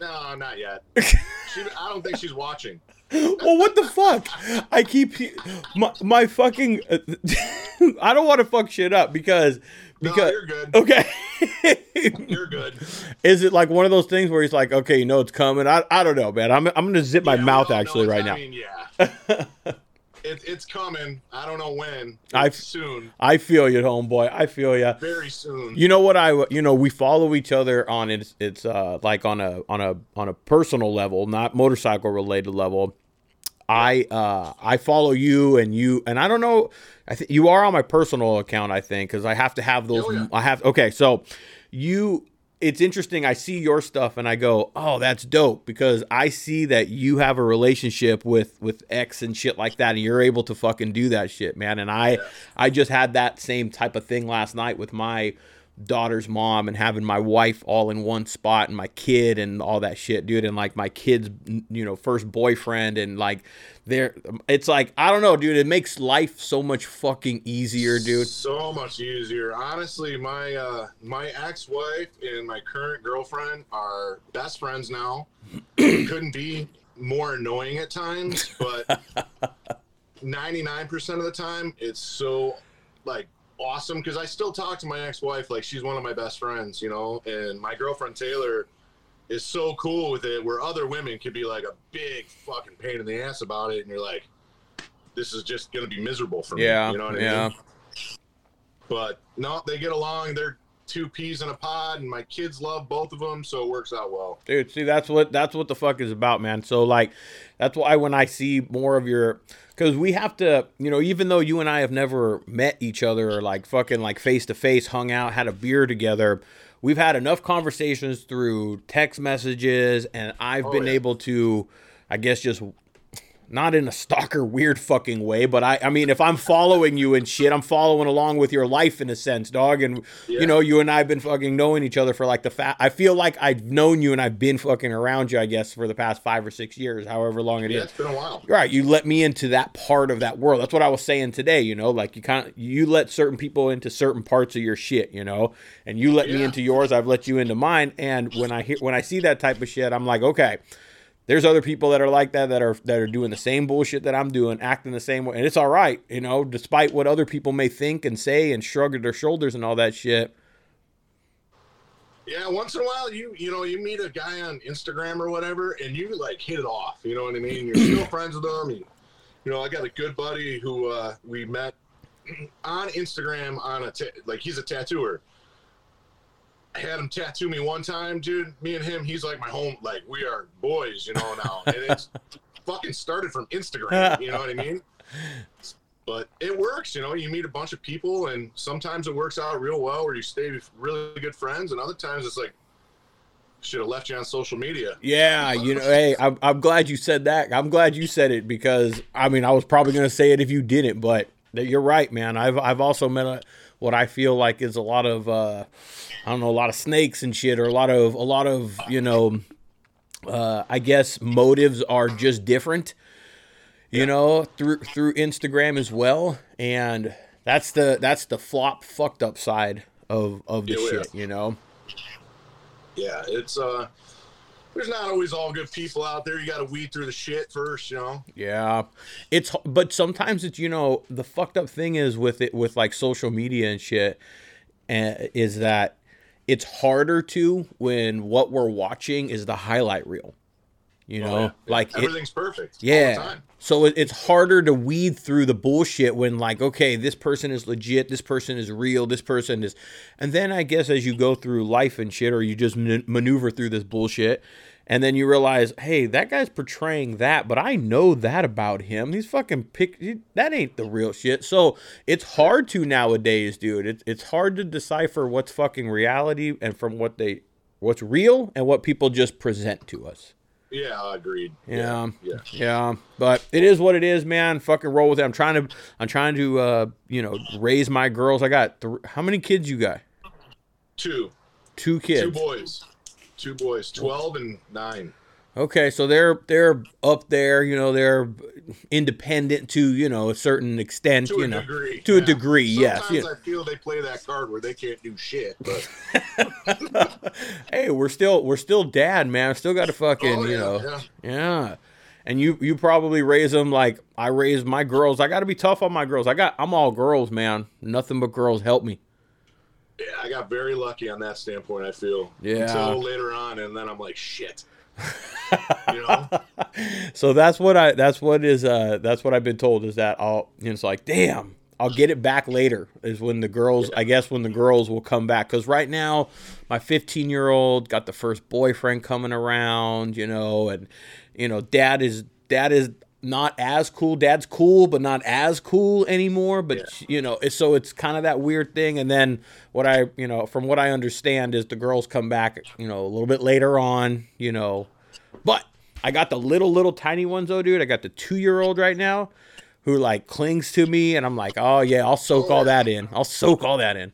No, No, not yet. [laughs] she, I don't think she's watching. Well, what the fuck? I keep my my fucking. [laughs] I don't want to fuck shit up because No, because you're good. okay. You're good. Is it like one of those things where he's like, okay, you know it's coming? I, I don't know, man. I'm I'm gonna zip my Yeah, mouth actually right I now. mean, yeah. [laughs] it, it's coming. I don't know when. I- soon. I feel you, homeboy. I feel you. Very soon. You know what I you know we follow each other on it's it's uh like on a on a on a personal level, not motorcycle related level. I uh I follow you and you and I don't know I think you are on my personal account I think cuz I have to have those Oh, yeah. I have okay so you it's interesting I see your stuff and I go oh that's dope because I see that you have a relationship with with X and shit like that and you're able to fucking do that shit man and I I just had that same type of thing last night with my daughter's mom and having my wife all in one spot and my kid and all that shit, dude. And like my kid's, you know, first boyfriend and like there, it's like, I don't know, dude. It makes life so much fucking easier, dude. So much easier. Honestly, my uh, my ex-wife and my current girlfriend are best friends now. Couldn't be more annoying at times, but [laughs] 99% of the time it's so like awesome because I still talk to my ex-wife like she's one of my best friends, you know, and my girlfriend Taylor is so cool with it where other women could be like a big fucking pain in the ass about it and you're like this is just going to be miserable for Yeah, me, you know what I yeah. mean? But no, they get along. They're two peas in a pod, and my kids love both of them, so it works out well. dude see that's what that's what the fuck is about man so like that's why when i see more of your because we have to you know even though you and i have never met each other or like fucking like face to face hung out had a beer together we've had enough conversations through text messages and i've Oh, been yeah. able to i guess just not in a stalker weird fucking way, but I I mean if I'm following you and shit, I'm following along with your life in a sense, dog. And Yeah. you know, you and I've been fucking knowing each other for like the fat. I feel like I've known you and I've been fucking around you, I guess, for the past five or six years, however long it is. Yeah, it's been a while. Right, you let me into that part of that world. That's what I was saying today. You know, like you kind of you let certain people into certain parts of your shit. You know, and you let me into yours. I've let you into mine. And when I hear when I see that type of shit, I'm like, okay, there's other people that are like that that are that are doing the same bullshit that I'm doing, acting the same way, and it's all right. You know, despite what other people may think and say and shrug their shoulders and all that shit. Yeah, once in a while you you know you meet a guy on Instagram or whatever, and you like hit it off. You know what I mean? You're still friends with them. You, know, I got a good buddy who uh, we met [clears throat] on Instagram on a like he's a tattooer. I had him tattoo me one time, dude. Me and him, he's like my home. Like we are boys, you know now, and it's [laughs] fucking started from Instagram. You know what I mean? [laughs] But it works, you know. You meet a bunch of people, and sometimes it works out real well, where you stay really good friends, and other times it's like should have left you on social media. Yeah, you know, hey, I'm, I'm glad you said that. I'm glad you said it because I mean, I was probably going to say it if you didn't, but you're right, man. I've I've also met a, what I feel like is a lot of uh, I don't know, a lot of snakes and shit, or a lot of a lot of you know, uh, I guess motives are just different. You know, through through Instagram as well, and that's the that's the flop fucked up side of of the Yeah, yeah. shit. You know. Yeah, it's uh, there's not always all good people out there. You got to weed through the shit first, you know. Yeah, it's but sometimes it's you know the fucked up thing is with it with like social media and shit, and is that it's harder to when what we're watching is the highlight reel. You oh, know, Oh, yeah. like it, everything's perfect. all the yeah. time. So it, it's harder to weed through the bullshit when like, okay, this person is legit, this person is real, this person is, and then I guess as you go through life and shit, or you just man- maneuver through this bullshit, and then you realize, hey, that guy's portraying that, but I know that about him. These fucking pic, that ain't the real shit. So it's hard to nowadays, dude. It's it's hard to decipher what's fucking reality and from what they, what's real and what people just present to us. Yeah, I agreed. Yeah. yeah. Yeah, but it is what it is, man. Fucking roll with it. I'm trying to, I'm trying to, uh, you know, raise my girls. I got th- how many kids you got? Two. Two kids. Two boys, two boys, twelve and nine. Okay, so they're they're up there. You know, they're independent to you know a certain extent. To you a know, degree. to a yeah. degree, yes. Sometimes you I feel they play that card where they can't do shit, but [laughs] hey, we're still we're still dad, man. I still got to oh, fucking Oh, you know, yeah. yeah. And you you probably raise them like I raised my girls. I got to be tough on my girls. I got I'm all girls, man. Nothing but girls help me. Yeah, I got very lucky on that standpoint. I feel Yeah. until later on, and then I'm like, shit. [laughs] you know, so that's what I that's what is uh that's what I've been told is that I'll you know, it's like damn I'll get it back later is when the girls I guess when the girls will come back cuz right now my 15 year old got the first boyfriend coming around you know and you know dad is dad is not as cool dad's cool but not as cool anymore but you know it's, so it's kind of that weird thing and then what I you know from what I understand is the girls come back you know a little bit later on you know but I got the little, little tiny ones though, dude. I got the two year old right now who like clings to me, and I'm like, oh yeah, I'll soak all that in. I'll soak all that in.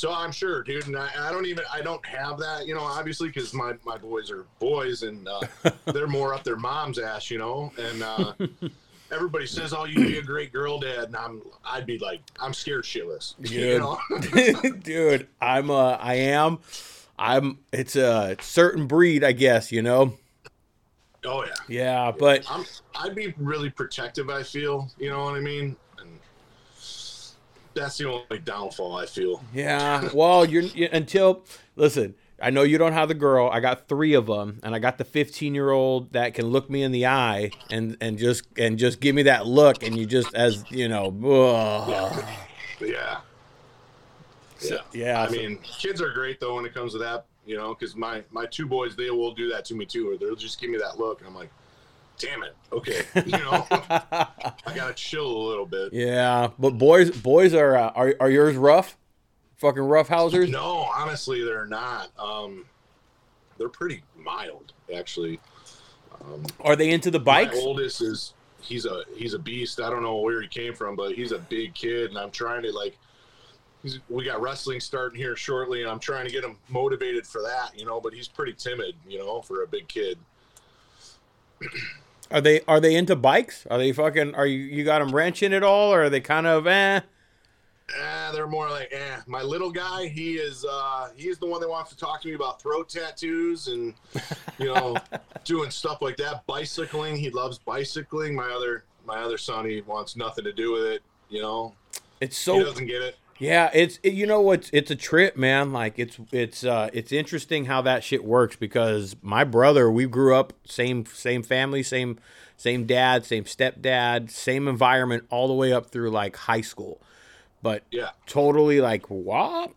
So I'm sure, dude. And I, I don't even, I don't have that, you know, obviously, because my my boys are boys, and uh, [laughs] they're more up their mom's ass, you know. And uh, [laughs] everybody says, "Oh, you'd be a great girl dad," and I'm, I'd be like, I'm scared shitless, [laughs] you Dude. know. dude, I'm uh, I am, I'm. It's a certain breed, I guess. You know. oh yeah. Yeah, but I'm I'd be really protective, I feel. You know what I mean? That's the only downfall I feel. Yeah, well, you're you, until listen. I know you don't have the girl. I got three of them, and I got the 15 year old that can look me in the eye and and just and just give me that look, and you just as you know, ugh. Yeah. Yeah. yeah. I so- mean, kids are great though when it comes to that, you know, because my my two boys they will do that to me too, or they'll just give me that look, and I'm like, damn it, okay, you know, [laughs] I gotta chill a little bit. yeah, but boys, boys are uh, are are yours rough? Fucking rough housers. No, honestly, they're not. Um, they're pretty mild, actually. Um, Are they into the bikes? My oldest is he's a he's a beast. I don't know where he came from, but he's a big kid, and I'm trying to like. He's, we got wrestling starting here shortly, and I'm trying to get him motivated for that, you know. But he's pretty timid, you know, for a big kid. [clears throat] Are they are they into bikes? Are they fucking? Are you you got them wrenching at all, or are they kind of eh? Eh, they're more like, eh. My little guy, he is, uh, he's the one that wants to talk to me about throat tattoos and, you know, [laughs] doing stuff like that. Bicycling, he loves bicycling. My other, my other son, he wants nothing to do with it. You know, It's so he doesn't get it. Yeah, it's it, you know what's it's a trip, man. Like it's it's uh it's interesting how that shit works because my brother, we grew up same same family, same same dad, same stepdad, same environment all the way up through like high school. But Yeah. totally like what?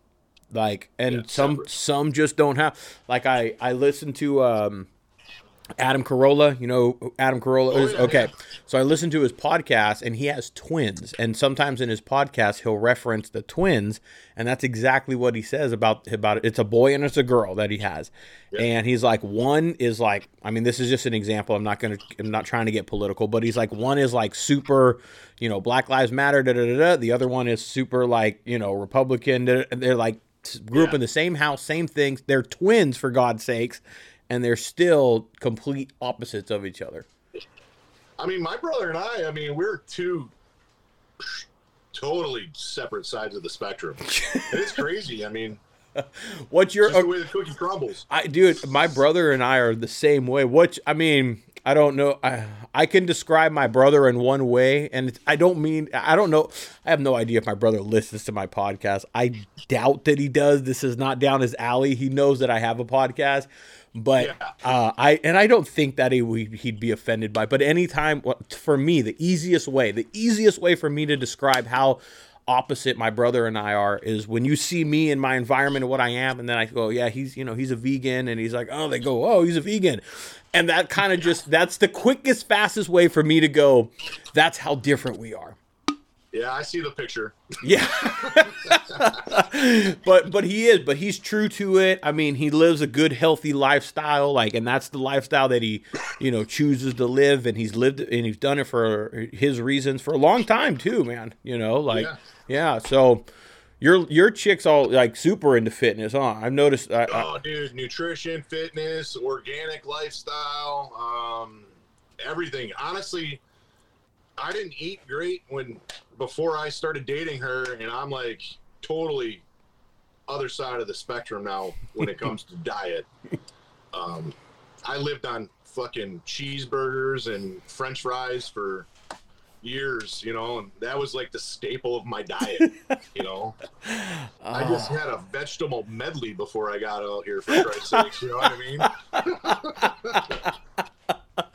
Like and Yeah, some separate. some just don't have like I I listened to um Adam Carolla, you know Adam Carolla Oh, is yeah, okay. yeah. So I listened to his podcast and he has twins and sometimes in his podcast he'll reference the twins and that's exactly what he says about about it. It's a boy and it's a girl that he has. And he's like one is like I mean this is just an example. I'm not going to I'm not trying to get political, but he's like one is like super, you know, Black Lives Matter da da da. da. The other one is super like, you know, Republican. da- da- They're like grew up in the same house, same things. They're twins for God's sakes and they're still complete opposites of each other. I mean, my brother and I, I mean, we're two totally separate sides of the spectrum. [laughs] it's crazy. I mean, [laughs] What's your the way the cookie crumbles. I dude, my brother and I are the same way. What I mean, I don't know. I I can describe my brother in one way, and it's, I don't mean I don't know. I have no idea if my brother listens to my podcast. I doubt that he does. This is not down his alley. He knows that I have a podcast, but Yeah. uh, I and I don't think that he he'd be offended by. But anytime for me, the easiest way, the easiest way for me to describe how opposite my brother and I are is when you see me in my environment and what I am, and then I go, yeah, he's you know he's a vegan, and he's like, oh, they go, oh, he's a vegan, and that kind of just that's the quickest, fastest way for me to go. That's how different we are. Yeah, I see the picture. Yeah. [laughs] but but he is, but he's true to it. I mean, he lives a good healthy lifestyle like and that's the lifestyle that he, you know, chooses to live and he's lived and he's done it for his reasons for a long time too, man. You know, like Yeah. yeah, so your your chick's all like super into fitness, huh? I've noticed I, I, Oh, dude, nutrition, fitness, organic lifestyle, um, everything. Honestly, I didn't eat great when before I started dating her, and I'm like totally other side of the spectrum now when it comes to diet. [laughs] Um, I lived on fucking cheeseburgers and French fries for years, you know, and that was like the staple of my diet, you know. I [laughs] just had a vegetable medley before I got out here, for Christ's sakes. You know what I mean?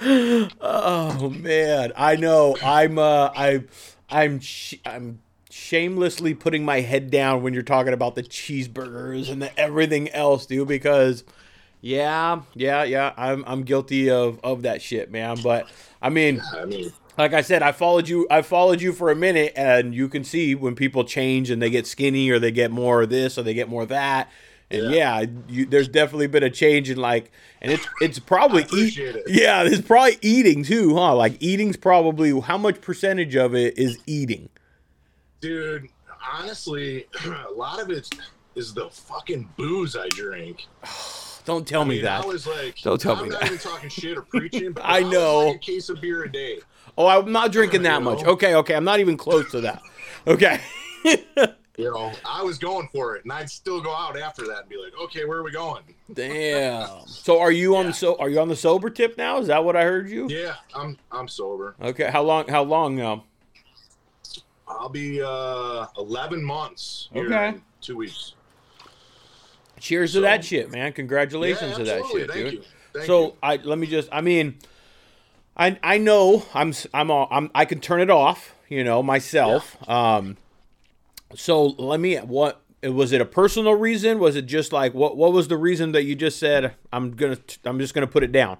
[laughs] Oh man, I know. I'm uh I I'm sh- I'm shamelessly putting my head down when you're talking about the cheeseburgers and the everything else, dude because yeah, yeah, yeah, I'm I'm guilty of of that shit, man, but I mean, I mean, like I said, I followed you. I followed you for a minute, and you can see when people change and they get skinny or they get more of this or they get more of that. And yeah, you, there's definitely been a change in like, and it's it's probably I appreciate it. Yeah, it's probably eating too, huh? Like eating's probably how much percentage of it is eating. dude, honestly, [clears throat] a lot of it is the fucking booze I drink. [sighs] Don't tell I me mean, that. I was like, Don't tell I'm me not that. even talking shit or [laughs] preaching, but I was know. like a case of beer a day. oh, I'm not drinking that You much. Okay, okay, I'm not even close to that. Okay. [laughs] You know, I was going for it, and I'd still go out after that and be like, okay, where are we going? Damn. So are you on the so are you on the sober tip now? Is that what I heard you? Yeah, I'm I'm sober. Okay. How long? How long now? I'll be uh 11 months here Okay. two weeks. Cheers to that shit, man. Congratulations Yeah, to that shit, Thank dude. so you. I let me just I mean I I know I'm I'm all, I'm I can turn it off, you know, myself. Um so let me what was it a personal reason? Was it just like what what was the reason that you just said I'm to I'm just to put it down?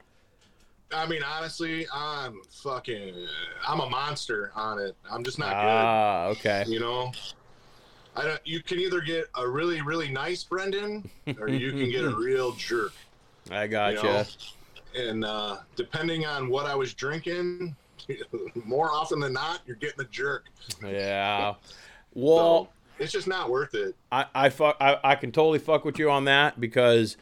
I mean, honestly, I'm fucking, I'm a monster on it. I'm just not Ah, okay. You know, I don't. You can either get a really, really nice Brendan, or you can get a [laughs] real jerk. I got You know, and uh, depending on what I was drinking, [laughs] more often than not, you're getting a jerk. Yeah. Well, So, it's just not worth it. I I fuck I, I can totally fuck with you on that because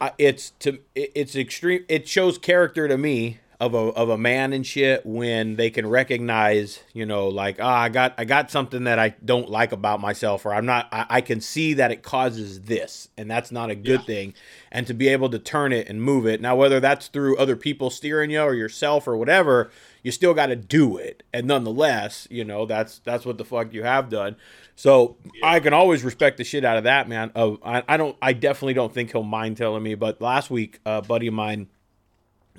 I, it's to it, it's extreme. It shows character to me of a of a man and shit when they can recognize, you know, like ah, I got I got something that I don't like about myself, or I'm not. I, I can see that it causes this, and that's not a good Yeah. thing. And to be able to turn it and move it now, whether that's through other people steering you or yourself or whatever, you still got to do it. And nonetheless, you know, that's that's what the fuck you have done. So I can always respect the shit out of that man. Of I, I don't I definitely don't think he'll mind telling me. But last week, a buddy of mine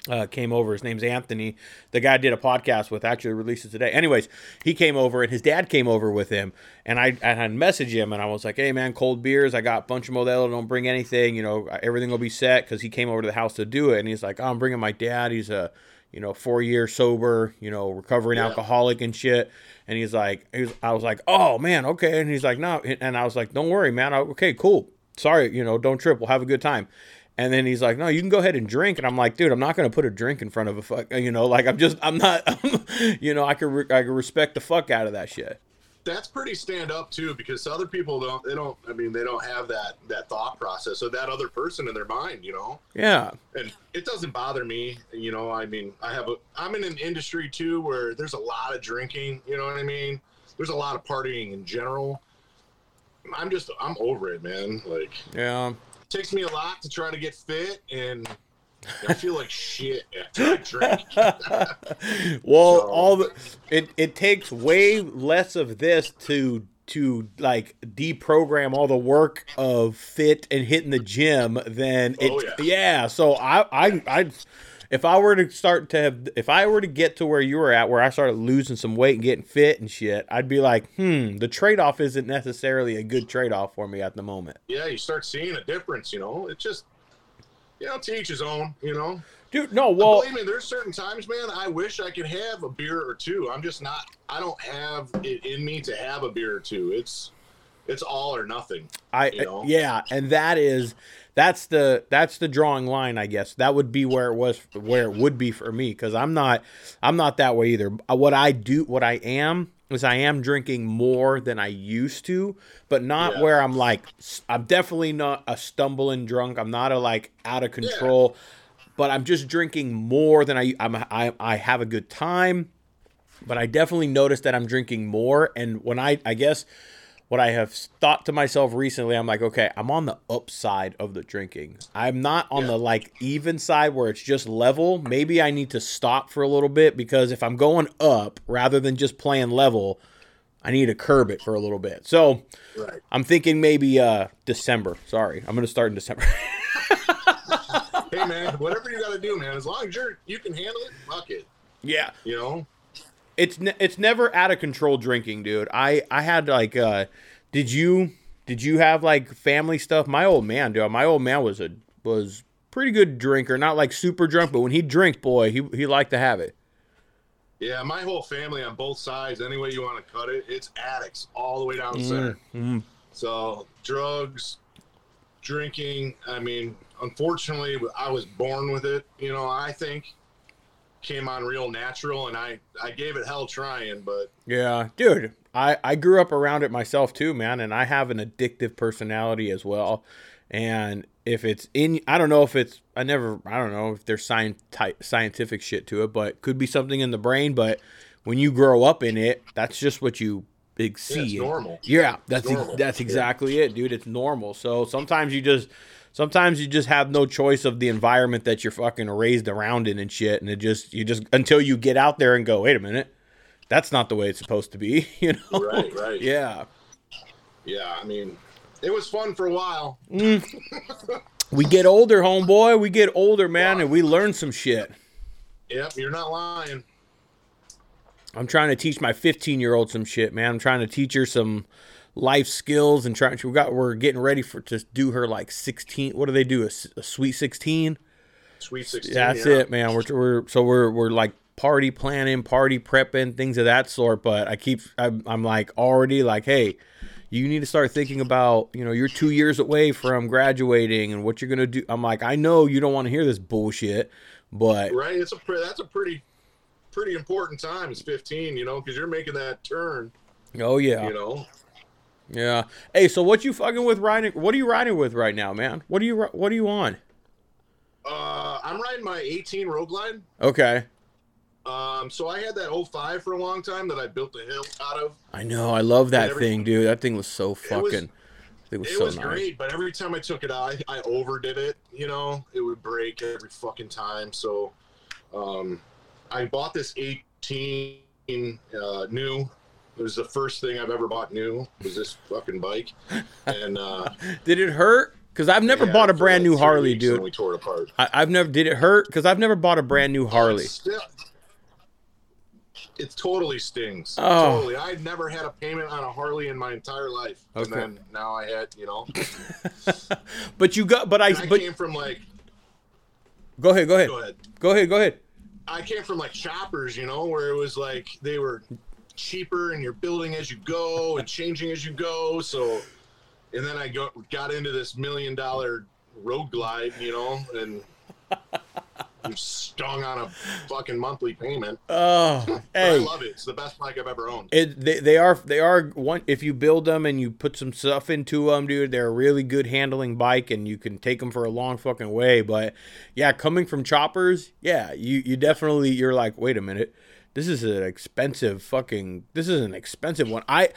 uh, came over. His name's Anthony. The guy I did a podcast with actually releases today. Anyways, he came over and his dad came over with him. And I, I had messaged him and I was like, hey man, cold beers. I got a bunch of Modelo. Don't bring anything. You know, everything will be set because he came over to the house to do it. And he's like, oh, I'm bringing my dad. He's a, you know, four year sober, you know, recovering Yeah. alcoholic and shit. And he's like, he was, I was like, oh man, okay. And he's like, no. And I was like, don't worry, man. I, okay, cool. Sorry, you know, don't trip. We'll have a good time. And then he's like, "No, you can go ahead and drink." And I'm like, "Dude, I'm not gonna put a drink in front of a fuck." You know, like I'm just, I'm not, [laughs] you know, I could, re- I could respect the fuck out of that shit. That's pretty stand up too, because other people don't. They don't. I mean, they don't have that that thought process of that other person in their mind. You know. Yeah, and it doesn't bother me you know i mean i have a i'm in an industry too where there's a lot of drinking you know what i mean there's a lot of partying in general i'm just i'm over it man like yeah. It takes me a lot to try to get fit and i feel like shit after i drink [laughs] well, So- all the it it takes way less of this to to like deprogram all the work of fit and hitting the gym than oh, it Oh, yeah. yeah. so I I I if I were to start to have if I were to get to where you were at where I started losing some weight and getting fit and shit, I'd be like, "Hmm, the trade-off isn't necessarily a good trade-off for me at the moment." yeah you start seeing a difference you know it just you know to each his own you know Dude, no, well, Believe me, there's certain times, man, I wish I could have a beer or two. I'm just not. I don't have it in me to have a beer or two. It's it's all or nothing. I you know? yeah, and that is that's the that's the drawing line, I guess. That would be where it was where it would be for me cuz I'm not I'm not that way either. Uh, What I do what I am is I am drinking more than I used to, but not Yeah. where I'm like I'm definitely not a stumbling drunk. I'm not a like out of control, but I'm just drinking more than I I'm I, I have a good time but I definitely noticed that I'm drinking more. And when I, I guess, what I have thought to myself recently, I'm like, okay, I'm on the upside of the drinking. I'm not on Yeah. the like even side where it's just level. Maybe I need to stop for a little bit because if I'm going up rather than just playing level, I need to curb it for a little bit. So Right. I'm thinking maybe uh December. Sorry, I'm gonna start in December. [laughs] hey, man, whatever you got to do, man. As long as you're you can handle it, fuck it. yeah, You know. It's ne- it's never out of control drinking, dude. I I had like uh did you did you have like family stuff? My old man, dude. My old man was a was pretty good drinker, not like super drunk, but when he drank, boy, he he liked to have it. Yeah, my whole family on both sides, any way you want to cut it, it's addicts all the way down the center. Mm. So drugs, drinking. I mean, unfortunately, I was born with it. You know, I think came on real natural, and I I gave it hell trying, but Yeah, dude. I I grew up around it myself too, man, and I have an addictive personality as well. And if it's in, I don't know if it's, I never, I don't know if there's science, scientific shit to it, but could be something in the brain. But when you grow up in it, that's just what you see. yeah, it's normal. Yeah, that's that's Yeah. exactly it, dude. It's normal. So sometimes you just sometimes you just have no choice of the environment that you're fucking raised around in and shit, and it just you just until you get out there and go, wait a minute, that's not the way it's supposed to be, [laughs] you know? Right, right. Yeah. Yeah, I mean, it was fun for a while. Mm. We get older, homeboy. We get older, man, and we learn some shit. Yep, you're not lying. I'm trying to teach my 15 year old some shit, man. I'm trying to teach her some life skills and trying. We got we're getting ready for to do her like 16. What do they do? A sweet 16. Sweet sixteen. That's yeah. it, man. We're, we're so we're we're like party planning, party prepping, things of that sort. But I keep I'm, I'm like already like, hey, you need to start thinking about you know you're two years away from graduating and what you're gonna do. I'm like, I know you don't want to hear this bullshit, but Right, it's a that's a pretty pretty important time It's 15, you know, because you're making that turn, Oh yeah. you know. Yeah. Hey, so what you fucking with riding? What are you riding with right now, man? What are you What are you on? Uh, I'm riding my 18 Road Glide. Okay. Um, so I had that 05 for a long time that I built the hill out of. I know. I love that thing, dude. That thing was so was- fucking. it was It so was nice. great, but every time I took it out, I, I overdid it. You know, it would break every fucking time. So, um, I bought this 18 uh, new. It was the first thing I've ever bought new. Was this fucking bike? And uh, [laughs] Did it hurt? Because I've never yeah, bought a brand like new Harley, dude. We tore it apart. I, I've never. Did it hurt? Because I've never bought a brand new Harley. Still- it totally stings. Oh. Totally. I'd never had a payment on a Harley in my entire life, Okay. and then now I had. You know, [laughs] But you got. But I. I But came from like. go ahead. Go ahead. Go ahead. Go ahead. Go ahead. I came from like choppers, you know, where it was like they were cheaper and you're building as you go and changing as you go. So, and then I go, got into this million dollar road glide, you know, and I'm stung on a fucking monthly payment. Oh, But I love it. It's the best bike I've ever owned. It, they, they are they are one if you build them and you put some stuff into them, dude. They're a really good handling bike and you can take them for a long fucking way. But yeah, coming from choppers, yeah, you you definitely you're like, wait a minute, this is an expensive fucking this is an expensive one. I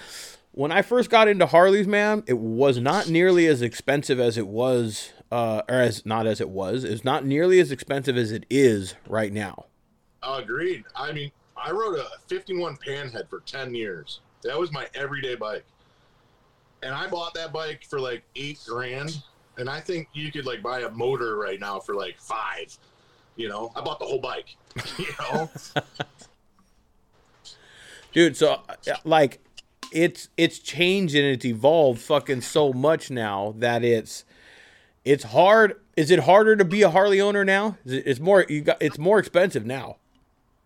when I first got into Harleys, man, it was not nearly as expensive as it was, uh, or as not as it was. It's not nearly as expensive as it is right now. Agreed. I mean, I rode a 51 Panhead for 10 years. That was my everyday bike. And I bought that bike for like eight grand. And I think you could like buy a motor right now for like five. You know, I bought the whole bike. [laughs] you know, dude so uh, like it's it's changed and it's evolved fucking so much now that it's it's hard is it harder to be a harley owner now Is it- it's more you got it's more expensive now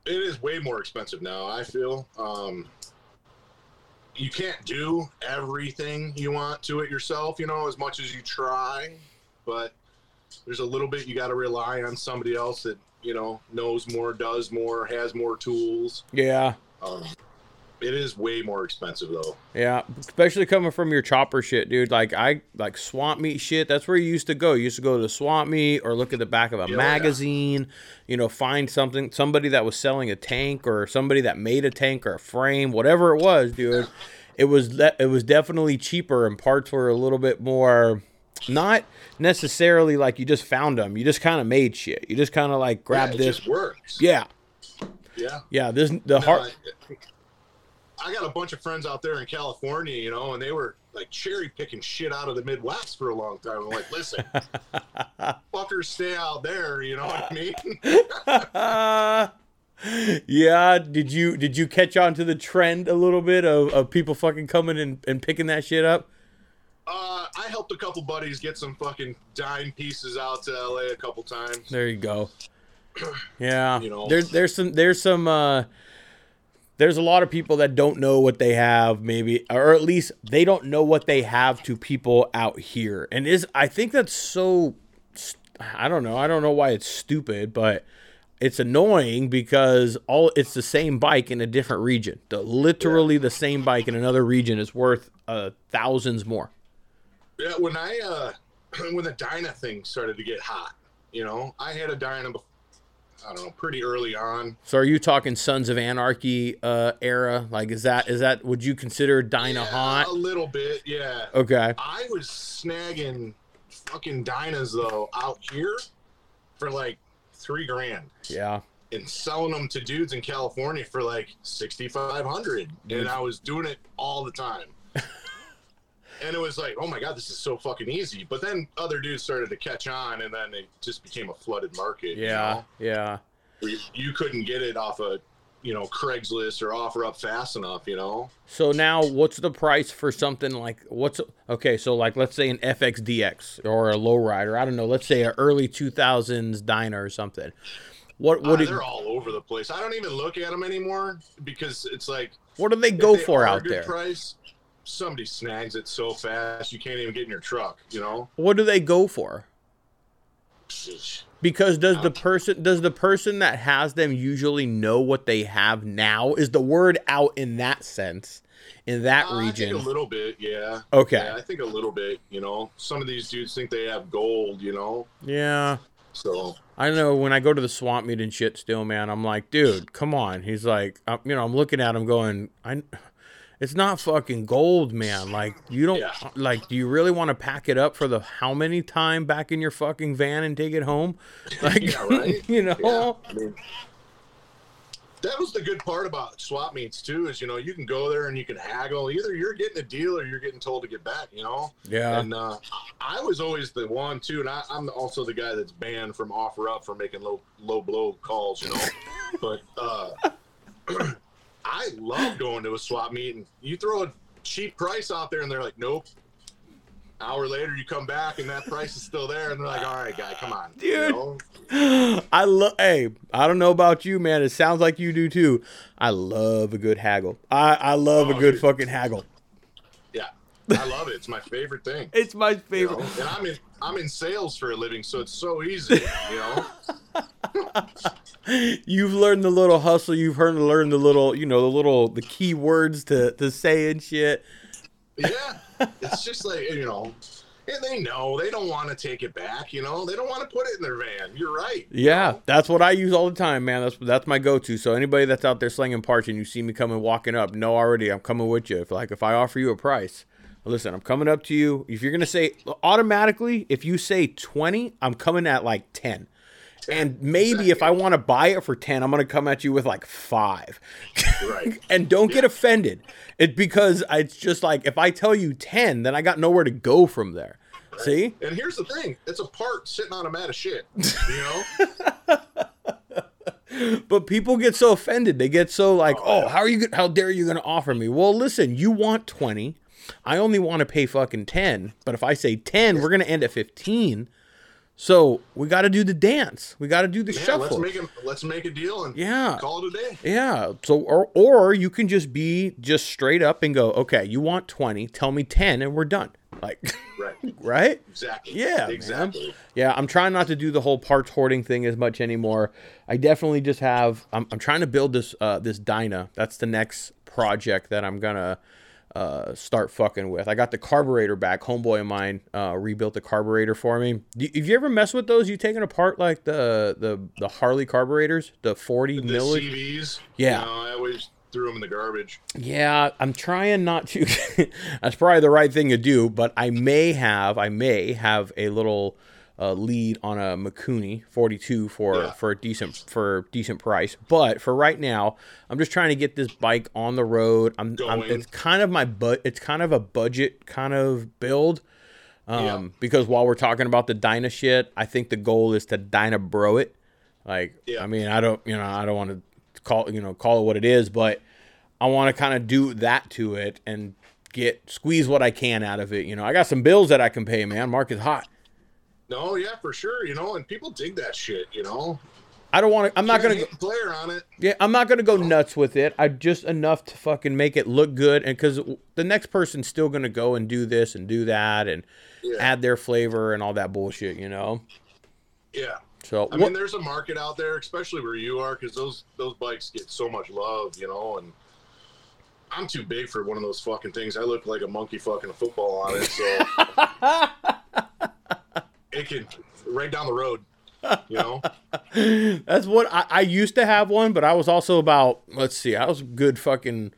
it is way more expensive now, I feel. Um, you can't do everything you want to it yourself, you know, as much as you try. But there's a little bit you got to rely on somebody else that, you know, knows more, does more, has more tools. yeah Um, it is way more expensive though. yeah especially coming from your chopper shit dude like i like swamp meet shit that's where you used to go you used to go to swamp meet or look at the back of a oh, Yeah, magazine you know find something somebody that was selling a tank or somebody that made a tank or a frame whatever it was dude it was it was definitely cheaper and parts were a little bit more not necessarily like you just found them you just kind of made shit you just kind of like grabbed yeah, it this just works. yeah Yeah. yeah this the No, heart I, I got a bunch of friends out there in California, you know, and they were like cherry picking shit out of the Midwest for a long time. I'm like, listen, [laughs] fuckers stay out there, you know what I mean? [laughs] yeah did you did you catch on to the trend a little bit of, of people fucking coming and, and picking that shit up Uh, I helped a couple buddies get some fucking dime pieces out to LA a couple times. there you go [clears throat] yeah You know. there's there's some there's some uh there's a lot of people that don't know what they have maybe or at least they don't know what they have to people out here. And is i think that's so i don't know. I don't know why it's stupid but it's annoying because all it's the same bike in a different region. The literally the same bike in another region is worth uh, thousands more. Yeah, when I uh, [clears throat] when the Dyna thing started to get hot, you know, I had a Dyna. bef- I don't know, pretty early on. so are you talking sons of anarchy uh era? Like is that is that would you consider dyna Yeah, hot A little bit, yeah. okay. I was snagging fucking Dynas though out here for like three grand. Yeah. And selling them to dudes in California for like sixty five hundred, and I was doing it all the time. [laughs] and it was like, oh my god, this is so fucking easy. But then other dudes started to catch on, and then it just became a flooded market. you yeah know, yeah you, you couldn't get it off of you know Craigslist or offer up fast enough. You know, So now, what's the price for something like what's okay? So like, let's say an FXDX or a lowrider. I don't know. Let's say an early two thousands Dyna or something. What Uh, what do, they're all over the place. I don't even look at them anymore because it's like what do they go they for out there? Price, somebody snags it so fast you can't even get in your truck. You know, What do they go for? Because does the person does the person that has them usually know what they have now? Is the word out in that sense? In that Uh, I think region? a little bit, yeah. Okay. Yeah, I think a little bit. You know, some of these dudes think they have gold. You know, Yeah. so I know when I go to the swamp meet and shit still, man, I'm like, dude, come on. He's like, I'm, you know, I'm looking at him going, I, it's not fucking gold, man. Like, you don't, Yeah. like, do you really want to pack it up for the how many time back in your fucking van and take it home? [laughs] Like, Yeah, right? [laughs] you know? yeah. I mean, that was the good part about swap meets too. Is you know you can go there and you can haggle. Either you're getting a deal or you're getting told to get back. You know. Yeah. And uh, I was always the one too, and I, I'm also the guy that's banned from offer up for making low low blow calls, you know. [laughs] but uh, [clears throat] I love going to a swap meet, and you throw a cheap price out there, and they're like, "Nope." Hour later, you come back, and that price is still there, and they're like, "All right, guy, come on, Dude. You know? [gasps] I love. Hey, I don't know about you, man. It sounds like you do too. I love a good haggle. I I love a Oh, good dude. fucking haggle. Yeah, [laughs] I love it. It's my favorite thing. It's my you favorite. know? And I'm in I'm in sales for a living, so it's so easy. You know. [laughs] You've learned the little hustle. You've heard learned the little, you know, the little the key words to to say and shit. Yeah, it's just like you know, and they know they don't want to take it back. You know, they don't want to put it in their van. You're right. Yeah, that's what I use all the time, man. That's that's my go-to. So anybody that's out there slinging parts and you see me coming walking up, know already I'm coming with you. If like if I offer you a price, listen, I'm coming up to you. If you're gonna say automatically, if you say twenty, I'm coming at like ten. And maybe if I want to buy it for 10, I'm going to come at you with like 5. Right. [laughs] and don't get offended. It because it's just like if I tell you 10, then I got nowhere to go from there. See? And here's the thing: it's a part sitting on a mat of shit. You know. [laughs] But people get so offended. They get so like, Oh, "Oh, how are you how dare you going to offer me?" Well, listen, you want 20. I only want to pay fucking 10, but if I say 10, we're going to end at 15. So, we got to do the dance. We got to do the Yeah, shuffle. let's make a let's make a deal and Yeah. call it a day. Yeah. So or or you can just be just straight up and go, okay, you want twenty, tell me ten, and we're done. Like, Right. [laughs] right? Exactly. Yeah, man. Exactly. Yeah. I'm trying not to do the whole parts hoarding thing as much anymore. I definitely just have. I'm, I'm trying to build this uh this Dyna. That's the next project that I'm gonna uh start fucking with. I got the carburetor back. Homeboy of mine uh rebuilt the carburetor for me. Do, have you ever messed with those? You taking apart like the the the Harley carburetors, the 40 The? CVs. Yeah. Know, I always threw them in the garbage. Yeah, I'm trying not to. [laughs] That's probably the right thing to do, but I may have, I may have a little uh, lead on a Mikuni 42 for Yeah. for a decent for decent price. But for right now, I'm just trying to get this bike on the road. I'm, I'm it's kind of my but it's kind of a budget kind of build. Um, Yeah. because while we're talking about the Dyna shit, I think the goal is to Dyna bro it. Like, Yeah. I mean, I don't, you know, I don't want to call, you know, call it what it is, but I want to kind of do that to it and get squeeze what I can out of it. You know, I got some bills that I can pay, man. Market's hot. No, yeah, for sure. You know, and people dig that shit. You know, I don't want to. I'm not gonna. Go, player on it. yeah, I'm not gonna go nuts with it. I just enough to fucking make it look good, and because the next person's still gonna go and do this and do that and Yeah. add their flavor and all that bullshit. You know. Yeah. So I mean, there's a market out there, especially where you are, because those those bikes get so much love, you know. And I'm too big for one of those fucking things. I look like a monkey fucking a football on it, so [laughs] it can right down the road, you know. [laughs] That's what I, I used to have one, but I was also about let's see, I was a good fucking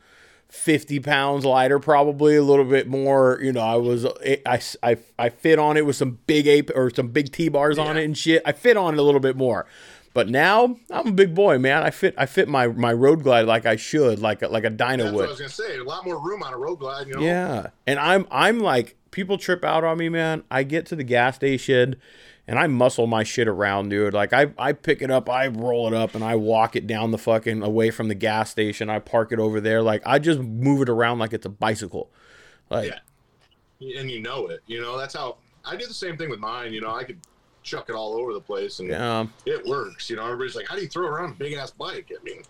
fifty pounds lighter, probably a little bit more. You know, I was I, I, I fit on it with some big ape or some big T bars on it and shit. I fit on it a little bit more. But now I'm a big boy, man. I fit I fit my my road glide like I should, like a, like a Dyna That's what would. I was gonna say. A lot more room on a road glide, you know. Yeah. And I'm I'm like people trip out on me, man. I get to the gas station and I muscle my shit around, dude. Like I I pick it up, I roll it up and I walk it down the fucking away from the gas station. I park it over there. Like I just move it around like it's a bicycle. Like Yeah. and you know it. You know that's how I do the same thing with mine. You know, I could chuck it all over the place, and yeah. it works. You know, everybody's like, "How do you throw around a big ass bike?" I mean,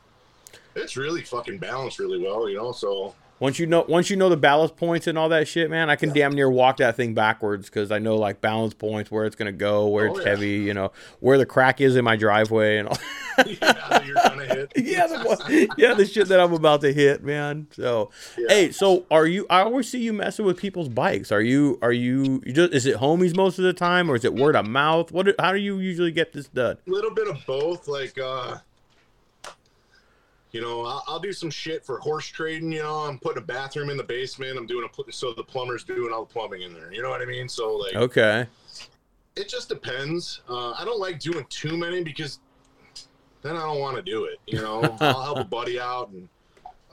it's really fucking balanced really well. You know, so Once you know, once you know the balance points and all that shit, man, I can damn near walk that thing backwards because I know like balance points, where it's gonna go, where Oh, it's yeah. heavy, you know, where the crack is in my driveway, and all. [laughs] yeah, you're gonna hit. [laughs] yeah, the, yeah, the shit that I'm about to hit, man. So, Yeah. hey, so are you? I always see you messing with people's bikes. Are you? Are you? you just, is it homies most of the time, or is it word of mouth? What? How do you usually get this done? A little bit of both. Like, uh, you know, I'll, I'll do some shit for horse trading. You know, I'm putting a bathroom in the basement. I'm doing a so the plumber's doing all the plumbing in there. You know what I mean? So like, Okay. it just depends. Uh, I don't like doing too many because then I don't want to do it. You know, [laughs] I'll help a buddy out, and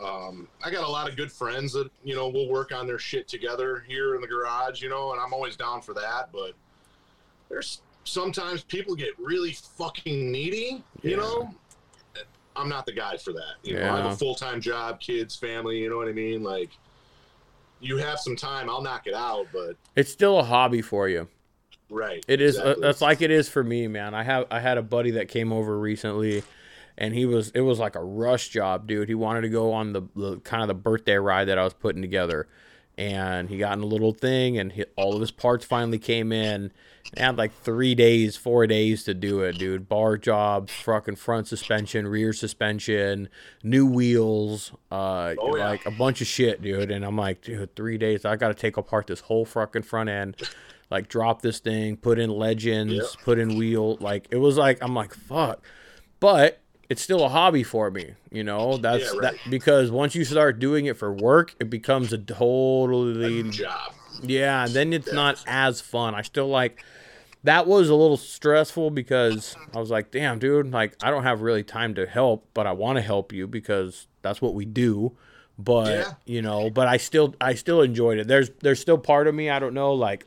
um, I got a lot of good friends that you know we'll work on their shit together here in the garage. You know, and I'm always down for that. But there's sometimes people get really fucking needy. You Yeah. know. I'm not the guy for that. You know, I have a full time job, kids, family. You know what I mean? Like, you have some time, I'll knock it out. But It's still a hobby for you. right, It is. Uh, that's like it is for me, man. I have. I had a buddy that came over recently, and he was. It was like a rush job, dude. He wanted to go on the, the kind of the birthday ride that I was putting together, and he got in a little thing, and he, all of his parts finally came in. He had like three days, four days to do it, dude. Bar jobs, fucking front suspension, rear suspension, new wheels, uh, Oh, yeah. like a bunch of shit, dude. And I'm like, dude, three days. I got to take apart this whole fucking front end like drop this thing, put in legends, put in wheel. Like it was like I'm like fuck, but it's still a hobby for me. You know that's Yeah, that because once you start doing it for work, it becomes a totally job. Yeah. Then it's not as fun. I still like. That was a little stressful because I was like, damn, dude, like I don't have really time to help, but I want to help you because that's what we do. But Yeah. you know, but I still I still enjoyed it. There's there's still part of me, I don't know, like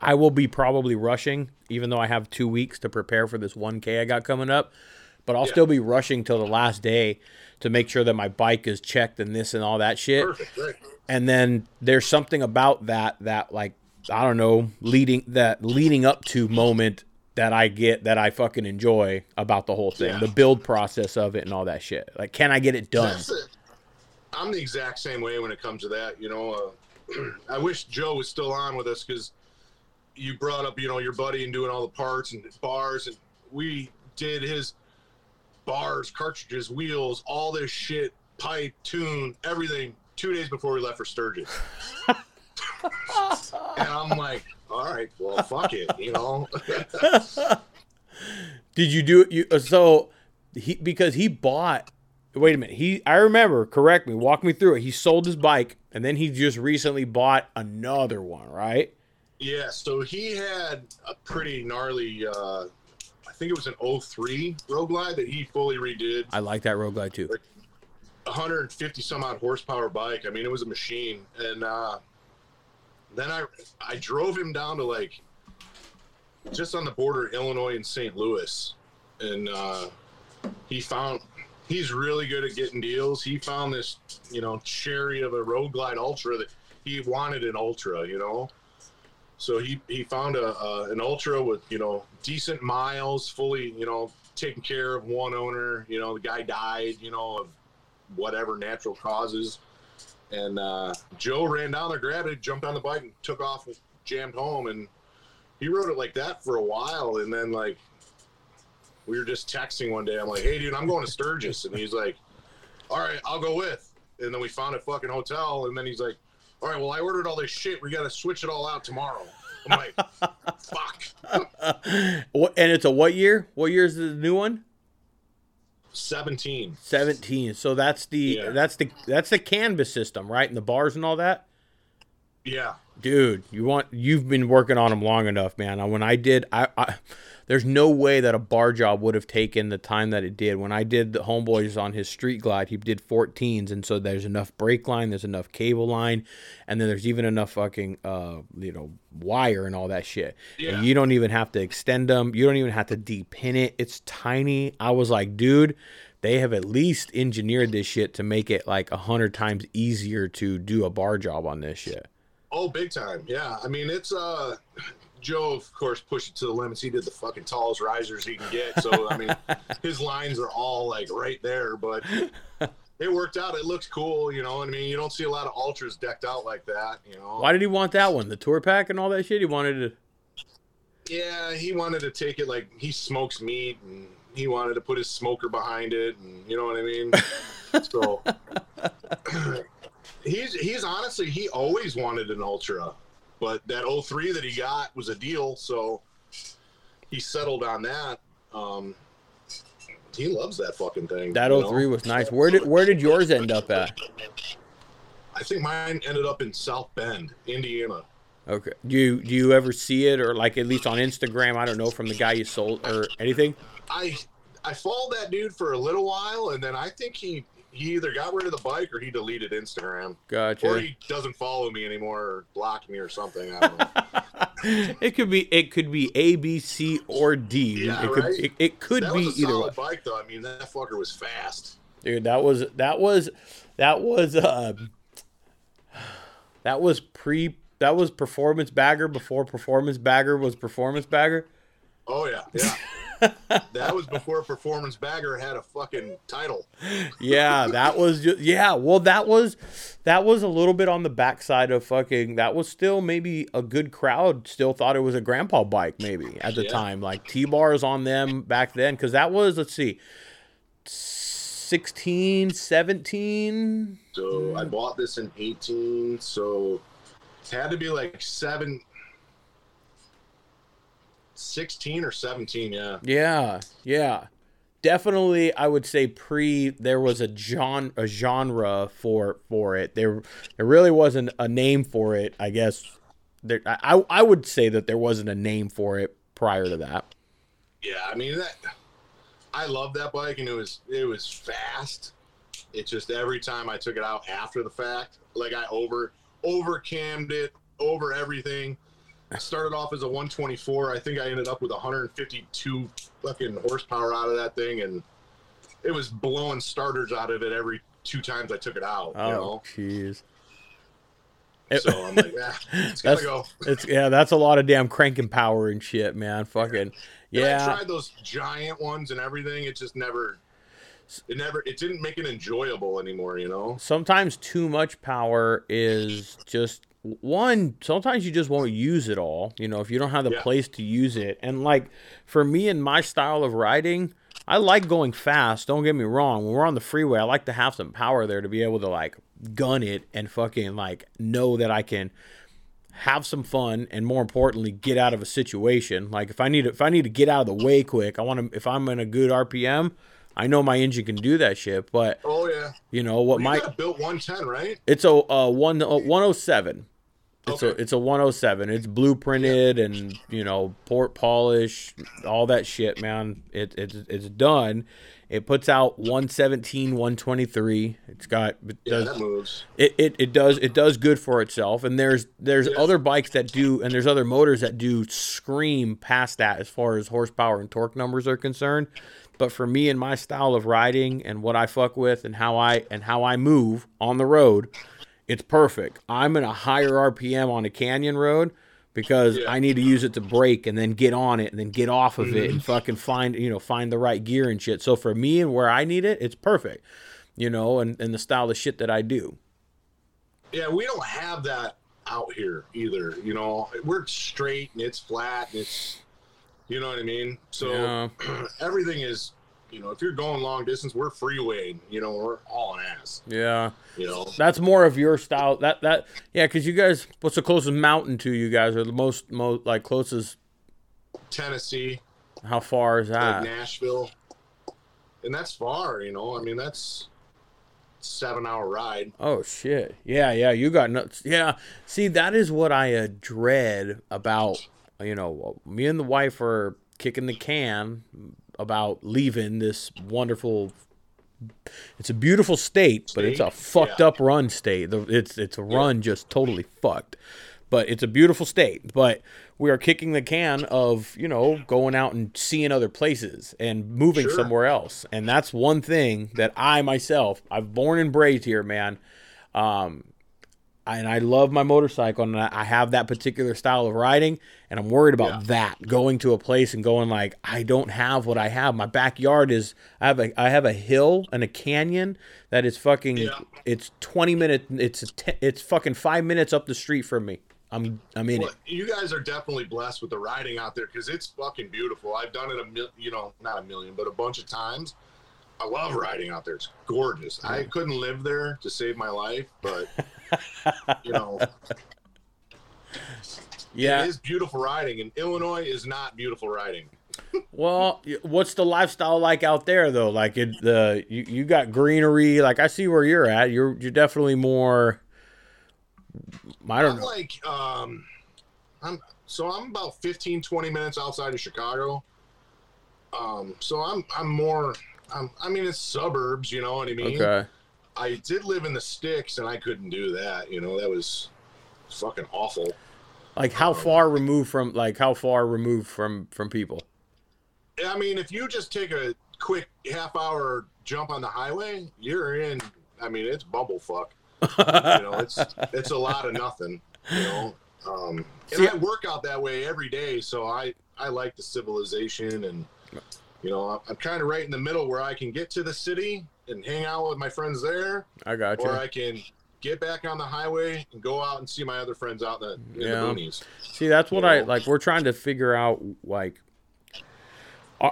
I will be probably rushing, even though I have two weeks to prepare for this 1K I got coming up. But I'll Yeah. still be rushing till the last day to make sure that my bike is checked and this and all that shit. Perfect. And then there's something about that that like I don't know, leading that leading up to moment that I get that I fucking enjoy about the whole thing, Yeah. the build process of it and all that shit. Like, can I get it done? It. I'm the exact same way when it comes to that. You know, uh, [clears throat] I wish Joe was still on with us because you brought up, you know, your buddy and doing all the parts and bars, and we did his bars, cartridges, wheels, all this shit, pipe, tune, everything. Two days before we left for Sturgis, [laughs] and I'm like, all right, well, fuck it, you know. [laughs] Did you do it? You uh, so he because he bought. Wait a minute. He I remember. Correct me. Walk me through it. He sold his bike and then he just recently bought another one. Right? Yeah, so he had a pretty gnarly, uh, I think it was an 03 Road Glide that he fully redid. I like that Road Glide too. 150 some odd horsepower bike. I mean, it was a machine. And uh, then I I drove him down to like just on the border Illinois and St. Louis, and uh, he found he's really good at getting deals. He found this you know cherry of a Road Glide Ultra that he wanted an Ultra, you know. So he he found a, a an Ultra with you know decent miles, fully you know taken care of one owner. You know the guy died, you know of whatever natural causes. And uh, Joe ran down there, grabbed it, jumped on the bike, and took off, and jammed home. And he rode it like that for a while. And then, like, we were just texting one day. I'm like, hey, dude, I'm going to Sturgis. And he's like, all right, I'll go with. And then we found a fucking hotel. And then he's like, all right, well, I ordered all this shit. We got to switch it all out tomorrow. I'm like, [laughs] fuck. What and it's a what year? What year is the new one? 17. 17. So that's the Yeah. that's the that's the CAN bus system, right? And the bars and all that. Yeah. Dude, you want you've been working on them long enough, man. When I did, I, I there's no way that a bar job would have taken the time that it did. When I did the homeboys on his street glide, he did 14s, and so there's enough brake line, there's enough cable line, and then there's even enough fucking uh you know wire and all that shit. Yeah. And you don't even have to extend them. You don't even have to depin it. It's tiny. I was like, dude. They have at least engineered this shit to make it like a hundred times easier to do a bar job on this shit. Oh, big time. Yeah. I mean, it's uh Joe, of course, pushed it to the limits. He did the fucking tallest risers he can get. So I mean, [laughs] his lines are all like right there. But it worked out. It looks cool, you know. I mean, you don't see a lot of ultras decked out like that, you know. Why did he want that one? The tour pack and all that shit. He wanted to. Yeah, he wanted to take it like he smokes meat, and he wanted to put his smoker behind it, and you know what I mean. [laughs] so [clears throat] he's he's honestly he always wanted an ultra, but that 03 that he got was a deal, so he settled on that. Um, he loves that fucking thing. That you know? 03 was nice. Where did where did yours end up at? I think mine ended up in South Bend, Indiana. Okay. Do you do you ever see it or like at least on Instagram? I don't know from the guy you sold or anything. I I followed that dude for a little while, and then I think he he either got rid of the bike or he deleted Instagram, Gotcha. or he doesn't follow me anymore, or blocked me or something. I don't know. [laughs] it could be it could be A, B, C, or D. Yeah, it could right? it, it could that be was a either way. bike, though. I mean, that fucker was fast. Dude, that was that was that was uh that was pre that was performance bagger before performance bagger was performance bagger. Oh yeah, yeah. [laughs] that was before Performance Bagger had a fucking title. Yeah, that was just yeah. Well, that was that was a little bit on the backside of fucking. That was still maybe a good crowd. Still thought it was a grandpa bike maybe at the Yeah. time. Like T bars on them back then because that was let's see, 16, 17. So I bought this in 18, so it had to be like seven. 16 or 17, yeah. Yeah, yeah. Definitely, I would say pre. There was a genre, a genre for for it. There, there really wasn't a name for it. I guess. There, I I would say that there wasn't a name for it prior to that. Yeah, I mean that. I love that bike, and it was it was fast. It just every time I took it out after the fact, like I over over cammed it, over everything. I started off as a 124. I think I ended up with 152 fucking horsepower out of that thing, and it was blowing starters out of it every two times I took it out. You Oh, know, jeez. so I'm like, [laughs] yeah, it's gotta That's go. it's yeah. That's a lot of damn cranking power and shit, man. Fucking I yeah. tried those giant ones and everything. It just never, it never, it didn't make it enjoyable anymore. You know. Sometimes too much power is just one. Sometimes you just won't use it all. You know, if you don't have the Yeah. place to use it. And like for me and my style of riding, I like going fast. Don't get me wrong. When we're on the freeway, I like to have some power there to be able to like gun it and fucking like know that I can have some fun and more importantly get out of a situation like if i need to, if i need to get out of the way quick i want to if i'm in a good rpm i know my engine can do that shit but Oh yeah. you know what You my built 110, right? it's a uh, one uh, 107 it's a it's a 107 it's blueprinted and you know port polish all that shit man. It, it it's done. It puts out 117 123 it's got it Yeah, does that moves. it, it, it does it does good for itself. And there's there's Yeah. other bikes that do and there's other motors that do scream past that as far as horsepower and torque numbers are concerned. But for me and my style of riding and what I fuck with and how I and how I move on the road it's perfect I'm in a higher RPM on a canyon road because Yeah. I need to use it to brake and then get on it and then get off of it and mm-hmm. fucking find you know find the right gear and shit so for me and where I need it it's perfect you know and, and the style of shit that I do Yeah, we don't have that out here either. You know, we're straight and it's flat and it's, you know what I mean. So Yeah. [clears throat] everything is, you know, if you're going long distance, we're freeway. You know, we're hauling ass. Yeah, You know, that's more of your style. That that yeah, because you guys, what's the closest mountain to you guys, or the most most like closest? Tennessee, How far is like that? Nashville, and that's far. You know, I mean that's seven hour ride. Oh shit! Yeah, yeah, you got nuts. Yeah, see, that is what I uh, dread about. You know, me and the wife are kicking the can about leaving this wonderful. It's a beautiful state, but it's a fucked Yeah. up run state. It's it's a run just totally fucked. But it's a beautiful state. But we are kicking the can of you know going out and seeing other places and moving Sure. somewhere else. And that's one thing that I myself, I've born and raised here, man. Um, and I love my motorcycle and I have that particular style of riding and I'm worried about yeah. that going to a place and going like I don't have what I have. My backyard is I have a I have a hill and a canyon that is fucking yeah. it's 20 minutes it's it's fucking 5 minutes up the street from me. I'm I'm in well, it. You guys are definitely blessed with the riding out there cuz it's fucking beautiful. I've done it a mil, you know, not a million, but a bunch of times I love riding out there. It's gorgeous. I couldn't live there to save my life, but [laughs] you know, yeah, it is beautiful riding, and Illinois is not beautiful riding. [laughs] well, what's the lifestyle like out there though? Like it, the you, you got greenery. Like I see where you're at. You're you're definitely more. I don't I'm know. Like um, I'm so I'm about 15, 20 minutes outside of Chicago. Um, so I'm I'm more um, I mean, it's suburbs, you know what I mean? Okay. I did live in the sticks, and I couldn't do that. You know, that was fucking awful. Like how um, far removed from like how far removed from from people? I mean, if you just take a quick half hour jump on the highway, you're in. I mean, it's bumblefuck. you know, it's [laughs] it's a lot of nothing. You know, um, and See, I work out that way every day, so I I like the civilization and you know, I'm kind of right in the middle where I can get to the city and hang out with my friends there. I got you. Or I can get back on the highway and go out and see my other friends out in the, in yeah. the boonies. See, that's what you I know? like. We're trying to figure out like.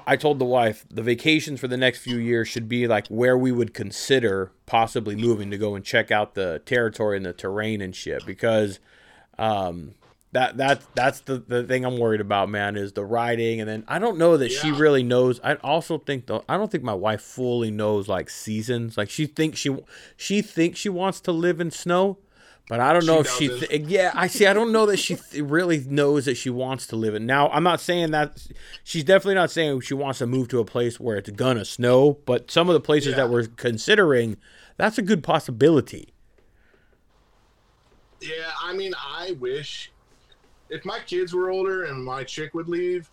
I told the wife the vacations for the next few years should be like where we would consider possibly moving to go and check out the territory and the terrain and shit because um, that that that's the, the thing I'm worried about, man, is the riding, and then I don't know that yeah. she really knows. I also think though I don't think my wife fully knows like seasons. Like she thinks she she thinks she wants to live in snow, but I don't know she if she. Th- yeah, I see. I don't know that she th- really knows that she wants to live in. Now I'm not saying that she's definitely not saying she wants to move to a place where it's gonna snow, but some of the places yeah. that we're considering, that's a good possibility. Yeah, I mean, I wish if my kids were older and my chick would leave,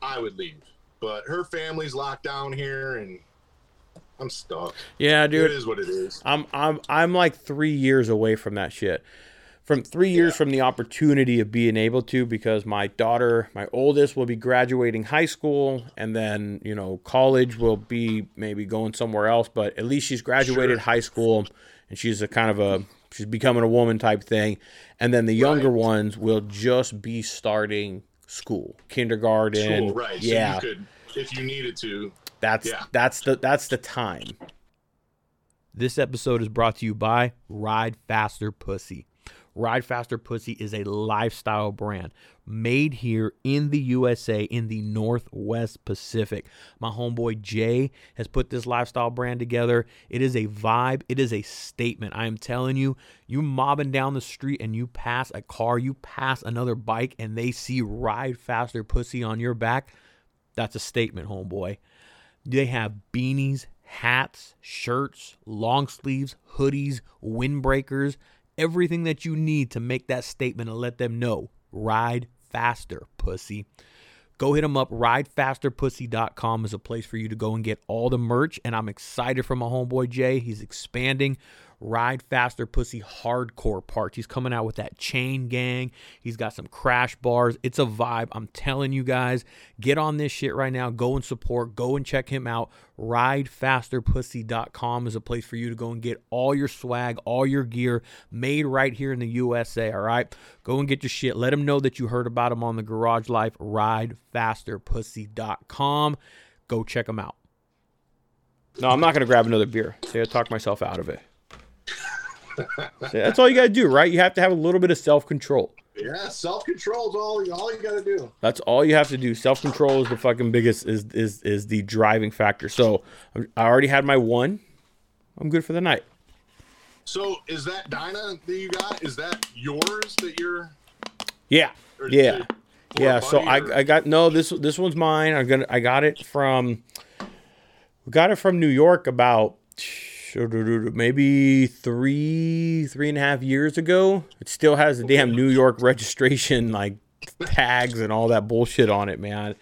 I would leave. But her family's locked down here, and I'm stuck. Yeah, dude. It is what it is. I'm I'm I'm like three years away from that shit. From three years yeah. from the opportunity of being able to, because my daughter, my oldest, will be graduating high school, and then you know college will be maybe going somewhere else. But at least she's graduated sure. high school, and she's a kind of a she's becoming a woman type thing. And then the younger right. ones will just be starting school kindergarten. School, right. Yeah so you could, if you needed to. That's yeah. that's the that's the time. This episode is brought to you by ride faster pussy. Ride Faster Pussy is a lifestyle brand made here in the USA in the Northwest Pacific. My homeboy Jay has put this lifestyle brand together. It is a vibe, it is a statement. I am telling you, you mobbing down the street and you pass a car, you pass another bike, and they see Ride Faster Pussy on your back. That's a statement, homeboy. They have beanies, hats, shirts, long sleeves, hoodies, windbreakers everything that you need to make that statement and let them know. Ride faster, pussy. Go hit them up. RideFasterPussy.com is a place for you to go and get all the merch. And I'm excited for my homeboy Jay. He's expanding. Ride Faster Pussy hardcore parts. He's coming out with that chain gang. He's got some crash bars. It's a vibe. I'm telling you guys, get on this shit right now. Go and support. Go and check him out. RideFasterPussy.com is a place for you to go and get all your swag, all your gear made right here in the USA. All right. Go and get your shit. Let him know that you heard about him on the Garage Life. RideFasterPussy.com. Go check him out. No, I'm not going to grab another beer. See, I talked myself out of it. That's all you got to do, right? You have to have a little bit of self control. Yeah, self control is all all you got to do. That's all you have to do. Self control is the fucking biggest is is is the driving factor. So I already had my one. I'm good for the night. So is that Dyna that you got? Is that yours that you're? Yeah, yeah, yeah. So I I got no this this one's mine. I'm gonna I got it from. We got it from New York about maybe three, three and a half years ago. It still has the damn New York registration like tags and all that bullshit on it, man.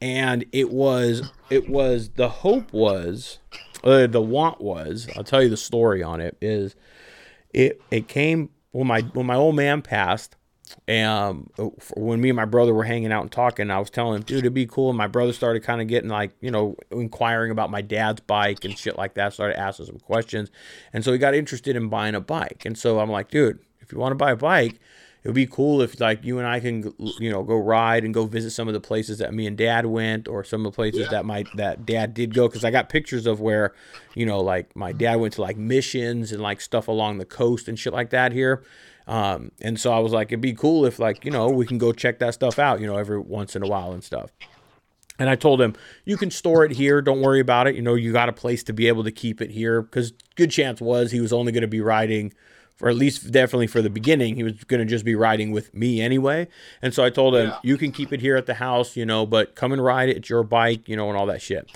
And it was, it was the hope was, uh, the want was. I'll tell you the story on it. Is it? It came when my when my old man passed, um, when me and my brother were hanging out and talking, I was telling him, dude, it'd be cool. And my brother started kind of getting like, you know, inquiring about my dad's bike and shit like that. Started asking some questions, and so he got interested in buying a bike. And so I'm like, dude, if you want to buy a bike, it would be cool if like you and I can you know go ride and go visit some of the places that me and dad went or some of the places Yeah. that my that dad did go because I got pictures of where you know like my dad went to like missions and like stuff along the coast and shit like that here um, and so I was like it'd be cool if like you know we can go check that stuff out you know every once in a while and stuff and I told him, you can store it here. Don't worry about it. You know, you got a place to be able to keep it here because good chance was he was only going to be riding for at least definitely for the beginning. He was going to just be riding with me anyway. And so I told him, Yeah. you can keep it here at the house, you know, but come and ride it. It's your bike, you know, and all that shit.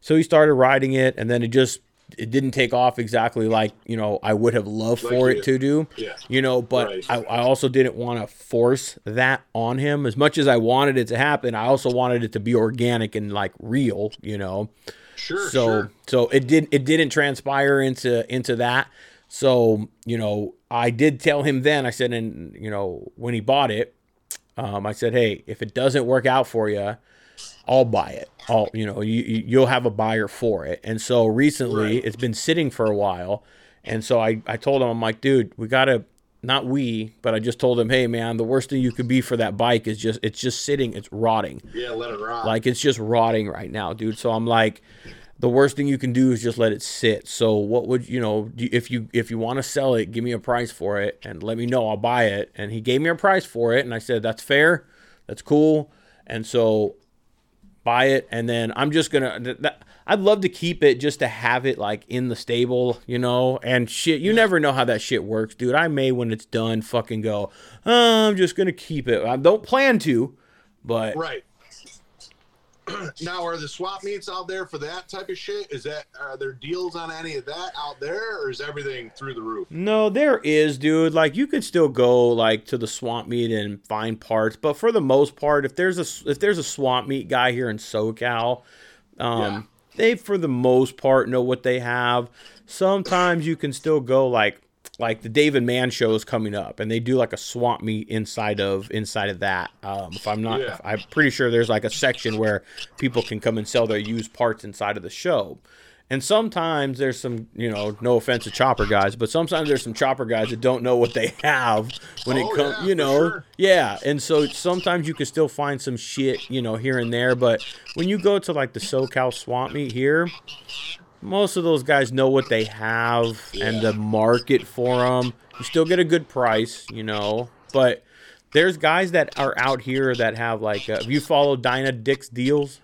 So he started riding it and then it just, it didn't take off exactly like, you know, I would have loved Like for you- it to do Yeah. you know but Right. I, I also didn't want to force that on him as much as i wanted it to happen i also wanted it to be organic and like real you know Sure. so sure. so it did it didn't transpire into into that so you know i did tell him then i said and you know when he bought it um, i said hey if it doesn't work out for you I'll buy it. I'll, you know, you, you- you'll have a buyer for it. And so recently Right. it's been sitting for a while. And so I, I told him, I'm like, dude, we got to, not we, but I just told him, hey, man, the worst thing you could be for that bike is just, it's just sitting, it's rotting. Yeah, let it rot. Like it's just rotting right now, dude. So I'm like, the worst thing you can do is just let it sit. So what would you know if you if you want to sell it, give me a price for it and let me know. I'll buy it. And he gave me a price for it, and I said that's fair, that's cool. And so buy it, and then I'm just gonna. That, I'd love to keep it just to have it like in the stable, you know. And shit, you never know how that shit works, dude. I may when it's done, fucking go. "Oh, I'm just gonna keep it. I don't plan to, but Right. [clears throat] now, are the swap meets out there for that type of shit? Is that are there deals on any of that out there, or is everything through the roof? No, there is, dude. Like you could still go like to the swamp meet and find parts, but for the most part, if there's a if there's a swamp meet guy here in SoCal, um, Yeah. they for the most part know what they have. Sometimes you can still go like like the David Mann show is coming up, and they do like a swamp meet inside of inside of that. Um, if I'm not, Yeah. I'm pretty sure there's like a section where people can come and sell their used parts inside of the show. And sometimes there's some, you know, no offense to chopper guys, but sometimes there's some chopper guys that don't know what they have when it Oh, comes, yeah, you know, sure. yeah. And so sometimes you can still find some shit, you know, here and there. But when you go to like the SoCal swamp meet here, most of those guys know what they have and the market for them. You still get a good price, you know, but there's guys that are out here that have like, uh, have you followed Dyna Dick's deals?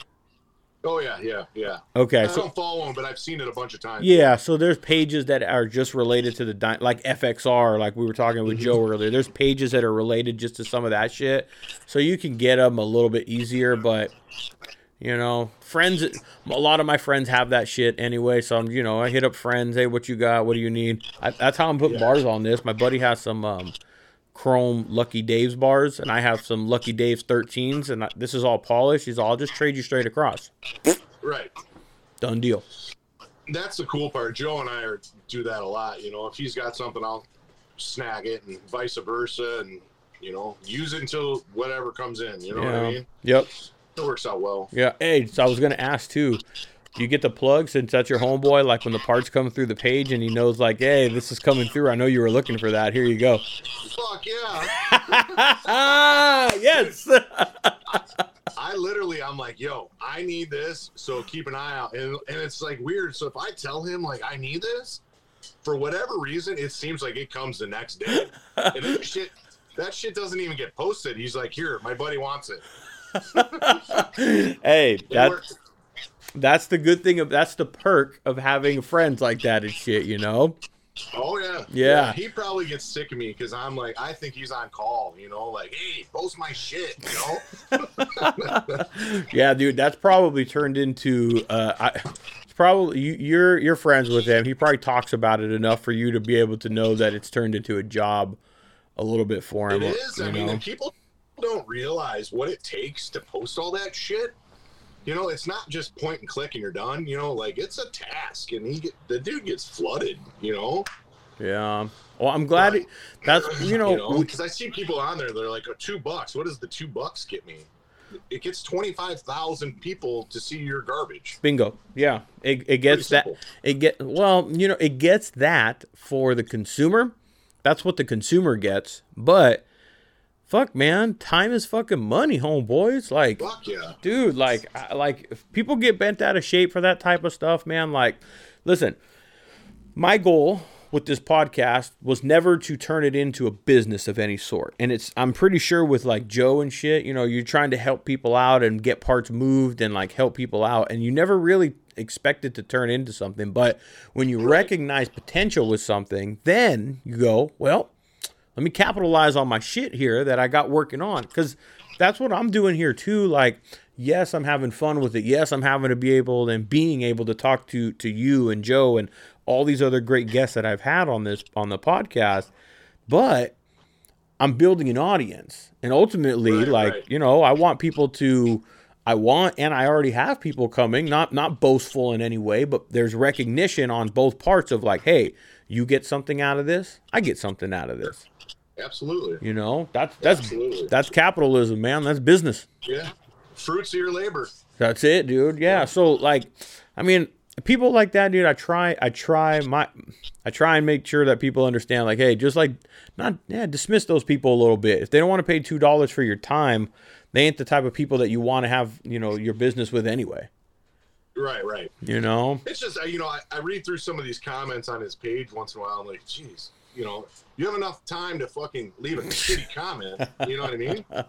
Oh yeah, yeah, yeah. Okay, I so don't follow them, but I've seen it a bunch of times. Yeah, so there's pages that are just related to the like FXR, like we were talking with Joe earlier. There's pages that are related just to some of that shit, so you can get them a little bit easier. But you know, friends, a lot of my friends have that shit anyway. So I'm, you know, I hit up friends. Hey, what you got? What do you need? I, that's how I'm putting Yeah. bars on this. My buddy has some um, Chrome Lucky Dave's bars, and I have some Lucky Dave's 13s, and I, this is all polished. He's all I'll just trade you straight across. Right. Done deal. That's the cool part. Joe and I are do that a lot. You know, if he's got something, I'll snag it, and vice versa, and you know, use it until whatever comes in. You know what I mean? Yep. It works out well. Yeah. Hey, so I was gonna ask too. Do you get the plug since that's your homeboy? Like when the parts come through the page and he knows, like, hey, this is coming through. I know you were looking for that. Here you go. Fuck [laughs] yeah! yes. I literally, I'm like, yo, I need this, so keep an eye out. And, and it's like weird. So if I tell him like I need this, for whatever reason, it seems like it comes the next day. And that [laughs] shit, that shit doesn't even get posted. He's like, here, my buddy wants it. [laughs] hey, It that works. that's the good thing of that's the perk of having friends like that and shit. You know. Oh yeah. Yeah. He probably gets sick of me because I'm like, I think he's on call. You know, like, hey, post my shit. You know. [laughs] yeah, dude, that's probably turned into uh, I, it's probably you, you're you're friends with him. He probably talks about it enough for you to be able to know that it's turned into a job a little bit for him. It is. you I know? and people don't realize what it takes to post all that shit. You know, it's not just point and click and you're done. You know, like it's a task, and he get, the dude gets flooded. You know, Yeah. Well, I'm glad it, that's you know, You know, because I see people on there. They're like, oh, two bucks. What does the two bucks get me? It gets twenty five thousand people to see your garbage. bingo. Yeah. It, it gets that it get well, you know, it gets that for the consumer. That's what the consumer gets. But fuck man, time is fucking money, homeboys. Like yeah. dude like I- like if people get bent out of shape for that type of stuff man like listen my goal with this podcast was never to turn it into a business of any sort. And it's i'm pretty sure with like joe and shit you know you're trying to help people out and get parts moved and like help people out. And you never really expect it to turn into something. But when you recognize potential with something then you go well let me capitalize on my shit here that I got working on because that's what I'm doing here too. Like, yes, I'm having fun with it. Yes, I'm having to be able and being able to talk to to you and Joe and all these other great guests that I've had on this on the podcast. But I'm building an audience, and ultimately, Right, like right. you know, I want people to. I want, and I already have people coming. Not not boastful in any way, but there's recognition on both parts of like, hey, you get something out of this. I get something out of this. Absolutely. You know, that's that's Absolutely. that's capitalism, man. That's business. Yeah. Fruits of your labor. That's it, dude. Yeah. So like, I mean, people like that, dude. I try, I try my, I try and make sure that people understand, like, hey, just like, not, yeah, dismiss those people a little bit. If they don't want to pay two dollars for your time, they ain't the type of people that you want to have, you know, your business with anyway. Right, right. You know. It's just, you know, I, I read through some of these comments on his page once in a while. I'm like, geez, you know, you have enough time to fucking leave a [laughs] shitty comment. You know what I mean? [laughs]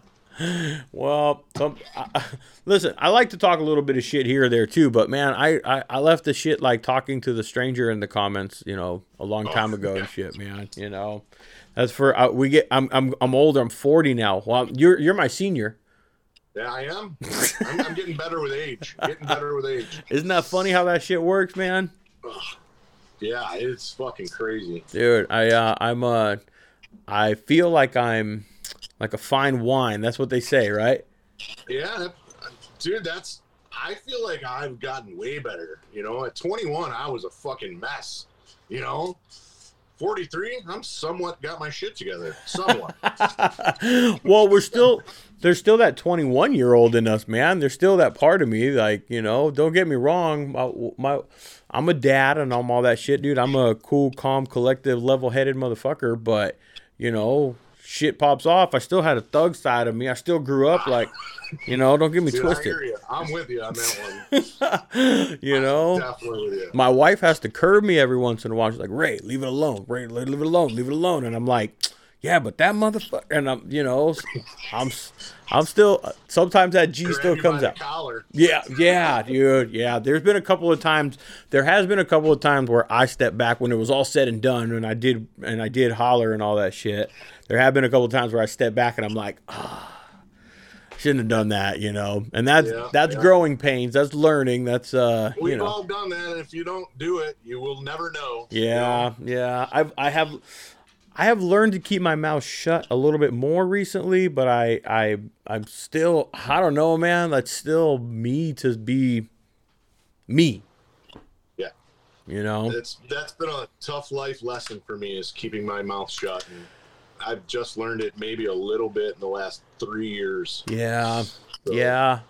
Well, some, I, listen, I like to talk a little bit of shit here or there too, but man, I, I, I left the shit like talking to the stranger in the comments, you know, a long time [laughs] ago and shit, man. You know, that's for uh, we get. I'm I'm I'm older. I'm 40 now. Well, you're you're my senior. Yeah, I am. I'm, I'm getting better with age. Getting better with age. [laughs] Isn't that funny how that shit works, man? Yeah, it's fucking crazy. Dude, I uh, I'm uh, I feel like I'm like a fine wine. That's what they say, right? Yeah, dude, that's. I feel like I've gotten way better. You know, at 21, I was a fucking mess. You know, 43, I'm somewhat got my shit together. Somewhat. [laughs] well, we're still there's still that 21 year old in us, man. There's still that part of me, like you know. Don't get me wrong, my, my I'm a dad and I'm all that shit, dude. I'm a cool, calm, collective, level headed motherfucker, but you know, shit pops off. I still had a thug side of me. I still grew up like, you know. Don't get me [laughs] Dude, I twisted. you. I'm with you on that one. [laughs] you know. Definitely with you. my wife has to curb me every once in a while. She's like, Ray, leave it alone. Ray, leave it alone. Leave it alone. And I'm like, yeah, but that motherfucker. And I'm, you know, I'm, I'm still. Sometimes that G still comes out. collar. Yeah, yeah, dude. Yeah, there's been a couple of times. There has been a couple of times where I stepped back when it was all said and done, and I did, and I did holler and all that shit. There have been a couple of times where I stepped back and I'm like, ah, shouldn't have done that, you know. And that's Yeah, that's yeah. growing pains. That's learning. That's uh, We've you know. all done that. If you don't do it, you will never know. you Yeah, know? yeah. I've I have I have learned to keep my mouth shut a little bit more recently, but I I I'm still I don't know, man. That's still me to be me. Yeah. You know. It's that's been a tough life lesson for me is keeping my mouth shut. And I've just learned it maybe a little bit in the last three years. Yeah. So- Yeah.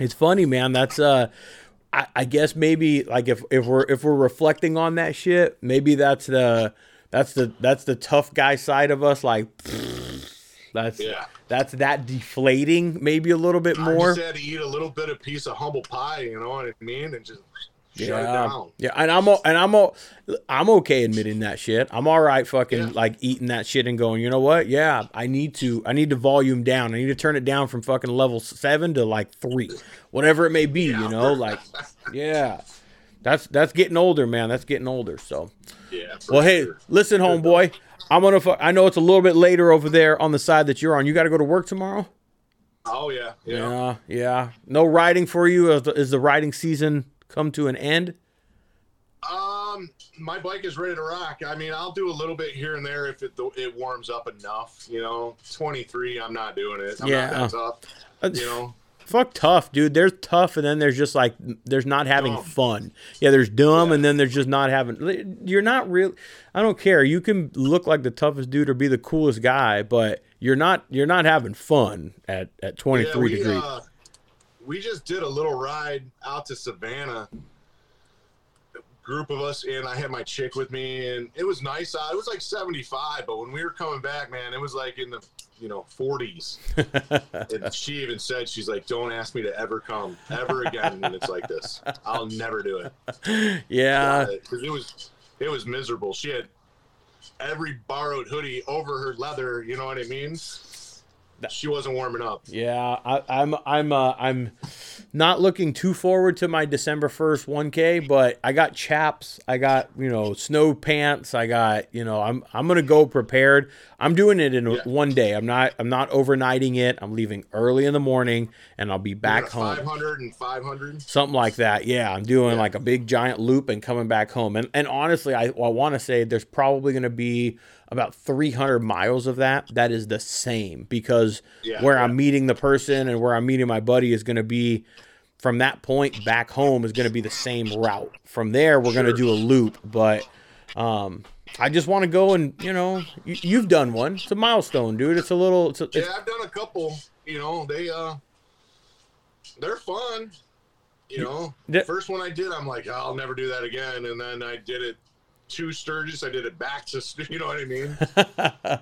It's funny, man. That's uh I, I guess maybe like if, if we're if we're reflecting on that shit, maybe that's the that's the that's the tough guy side of us. Like [sniffs] that's Yeah. that's that deflating maybe a little bit more. I just had to eat a little bit of piece of humble pie, you know what I mean, and just shut it Yeah, down. yeah, and I'm and I'm I'm okay admitting that shit. I'm all right, fucking Yeah. like eating that shit and going. You know what? Yeah, I need to. I need to volume down. I need to turn it down from fucking level seven to like three, whatever it may be. You know, like yeah, [laughs] that's that's getting older, man. That's getting older. So Yeah. well, hey, sure. listen, homeboy. I'm gonna. fu- I know it's a little bit later over there on the side that you're on. You got to go to work tomorrow. Oh yeah, yeah. Yeah, yeah. No riding for you. Is the, is the riding season come to an end? Um, my bike is ready to rock. I mean, I'll do a little bit here and there if it it warms up enough. You know, 23, I'm not doing it. I'm Yeah. not that tough. Uh, You know, fuck tough, dude. There's tough, and then there's just like there's not having Dumb. fun. Yeah, there's dumb, and then there's just not having. You're not real. I don't care. You can look like the toughest dude or be the coolest guy, but you're not. You're not having fun at at 23 Yeah, we, degrees. uh, we just did a little ride out to Savannah. Group of us, and I had my chick with me, and it was nice out. It was like 75, but when we were coming back, man, it was like in the you know 40s. [laughs] and she even said, "She's like, don't ask me to ever come ever again when it's like this. I'll never do it." yeah, uh, because it was it was miserable. She had every borrowed hoodie over her leather. You know what I mean? She wasn't warming up. Yeah, I, I'm I'm uh, I'm not looking too forward to my December first 1K, but I got chaps, I got you know snow pants, I got you know I'm I'm gonna go prepared. I'm doing it in Yeah. one day. I'm not I'm not overnighting it. I'm leaving early in the morning, and I'll be back home. 500 and 500. Something like that. Yeah, I'm doing Yeah. like a big giant loop and coming back home. And and honestly, I, I want to say there's probably going to be about 300 miles of that that is the same because Yeah, where yeah. I'm meeting the person and where I'm meeting my buddy is going to be from that point back home is going to be the same route. From there, we're going to do a loop, but um I just want to go and you know you, you've done one. It's a milestone, dude. It's a little. It's, a, it's Yeah, I've done a couple. You know, they uh, they're fun. You know, Yeah. first one I did, I'm like, "Oh, I'll never do that again. And then I did it two Sturgis. I did it back to, [laughs] you know what I mean? [laughs]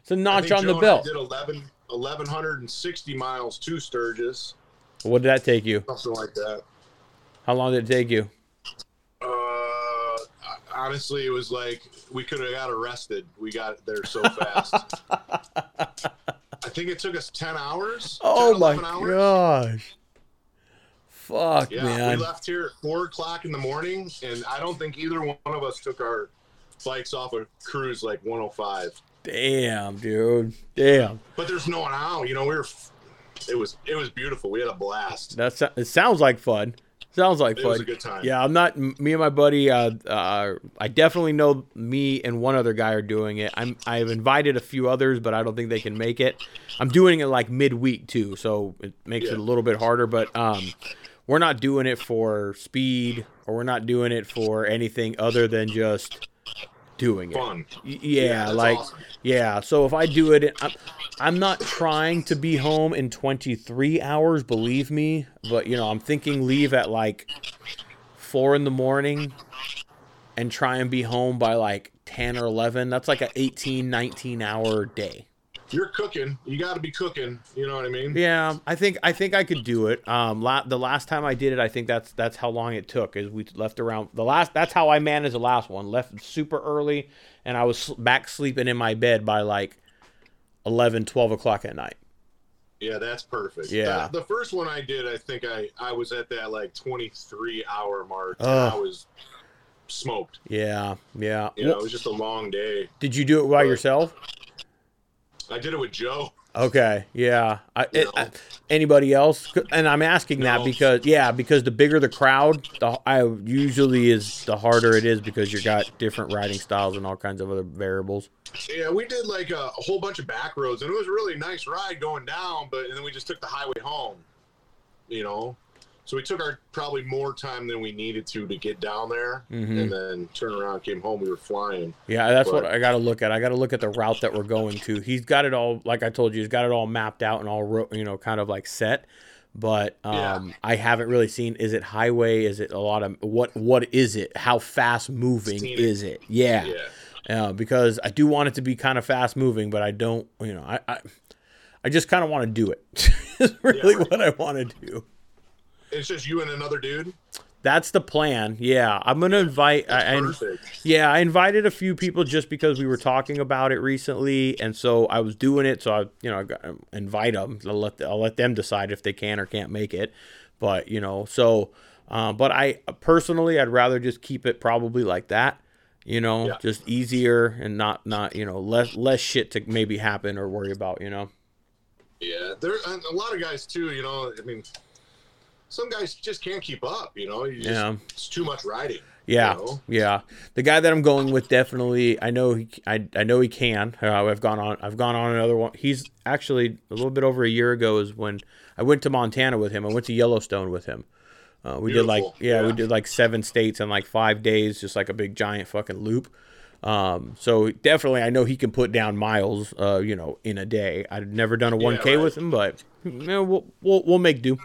it's a notch on Joe the and I belt. did 11, 1160 miles to Sturgis, What did that take you? something like that. How long did it take you? Uh, honestly, it was like we could have got arrested. We got there so fast. [laughs] I think it took us 10 hours. Oh 10, my 11 hours. gosh. Fuck, Yeah, man. we left here at four o'clock in the morning, and I don't think either one of us took our bikes off a cruise like 105. Damn, dude. Damn. But there's no one out. You know, we were. It was it was beautiful. We had a blast. That's it sounds like fun. Sounds like It fun. was a good time. Yeah, I'm not. Me and my buddy. Uh, uh, I definitely know me and one other guy are doing it. I'm. I've invited a few others, but I don't think they can make it. I'm doing it like midweek too, so it makes it a little bit harder. But um, we're not doing it for speed, or we're not doing it for anything other than just doing it. Fun. Yeah, that's like awesome. yeah. So if I do it, I'm, I'm not trying to be home in 23 hours. Believe me, but you know, I'm thinking leave at like four in the morning and try and be home by like 10 or 11. That's like a 18, 19 hour day. You're cooking. You got to be cooking. You know what I mean? Yeah, I think I think I could do it. Um, la- the last time I did it, I think that's that's how long it took. Is we left around the last. That's how I managed the last one. Left super early, and I was back sleeping in my bed by like 11, 12 o'clock at night. Yeah, that's perfect. Yeah. The, the first one I did, I think I I was at that like 23 hour mark. and I was smoked. Yeah, yeah. You know, it was just a long day. Did you do it by yourself? I did it with Joe. Okay, yeah. I, it. I- anybody else? And I'm asking that because yeah, because the bigger the crowd, the I usually is the harder it is because you've got different riding styles and all kinds of other variables. Yeah, we did like a, a whole bunch of back roads, and it was a really nice ride going down. But and then we just took the highway home. You know, so we took our probably more time than we needed to to get down there, Mhm. and then turn around, came home. We were flying. Yeah, that's what I got to look at. I got to look at the route that we're going to. He's got it all, like I told you, he's got it all mapped out and all, you know, kind of like set. But Yeah. um, I haven't really seen. Is it highway? Is it a lot of what? What is it? How fast moving is it? Yeah, Yeah, uh, because I do want it to be kind of fast moving, but I don't. You know, I I, I just kind of want to do it. [laughs] is really right. what I want to do. It's just you and another dude. That's the plan. Yeah, I'm gonna invite. I, I. Yeah, I invited a few people just because we were talking about it recently, and so I was doing it. So I, you know, I got, invite them. I'll let I'll let them decide if they can or can't make it. But you know, so, uh, but I personally, I'd rather just keep it probably like that. You know, Yeah. just easier and not not you know less less shit to maybe happen or worry about. You know. Yeah, there and a lot of guys too. You know, I mean, some guys just can't keep up. You know, you just, Yeah. it's too much riding. Yeah, you know? yeah. The guy that I'm going with definitely. I know he. I, I know he can. Uh, I've gone on. I've gone on another one. He's actually a little bit over a year ago is when I went to Montana with him. I went to Yellowstone with him. Uh, we did like Beautiful. yeah, we did like seven states in like five days, just like a big giant fucking loop. Um, so definitely, I know he can put down miles. Uh, you know, in a day. I've never done a 1K right. with him, but you know, we'll, we'll we'll make do.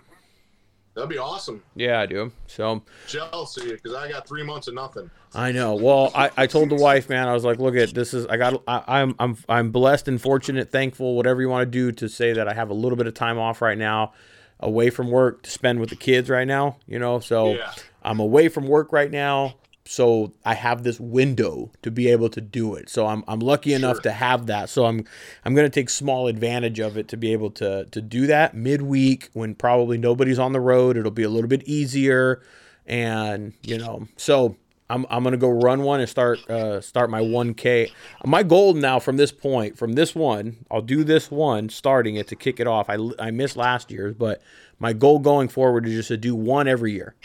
That'd be awesome. Yeah, I do. So Jealous of you because I got three months of nothing. I know. Well, I, I told the wife, man, I was like, look at this is I got I, I'm I'm I'm blessed and fortunate, thankful, whatever you want to do to say that I have a little bit of time off right now, away from work to spend with the kids right now. You know, so Yeah. I'm away from work right now, so I have this window to be able to do it. So I'm I'm lucky enough Sure. to have that. So I'm I'm gonna take small advantage of it to be able to to do that midweek when probably nobody's on the road. It'll be a little bit easier, and you know, so I'm I'm gonna go run one and start uh start my 1K. My goal now from this point, from this one, I'll do this one starting it to kick it off. I I missed last year's, but my goal going forward is just to do one every year.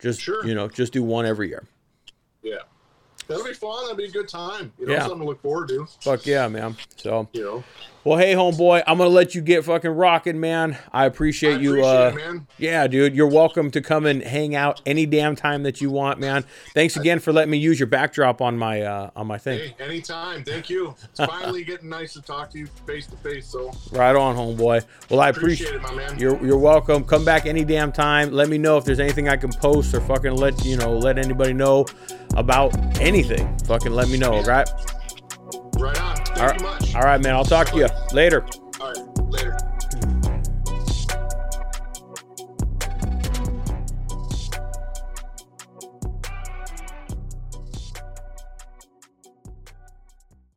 Just Sure. you know, just do one every year. Yeah. That'll be fun. That'll be a good time. You know, Yeah. something to look forward to. Fuck yeah, man. So You know, well, hey, homeboy, I'm gonna let you get fucking rocking, man. I appreciate I you. appreciate uh, it, man. Yeah, dude, you're welcome to come and hang out any damn time that you want, man. Thanks again for letting me use your backdrop on my uh, on my thing. Hey, anytime. Thank you. It's finally getting nice to talk to you face to face. So Right on, homeboy. Well, I appreciate. appreciate it, my man. You're you're welcome. Come back any damn time. Let me know if there's anything I can post or fucking let you know let anybody know about anything. Fucking let me know, all right? Right on. Thank you much. All right, man. I'll talk to you later. All right. Later.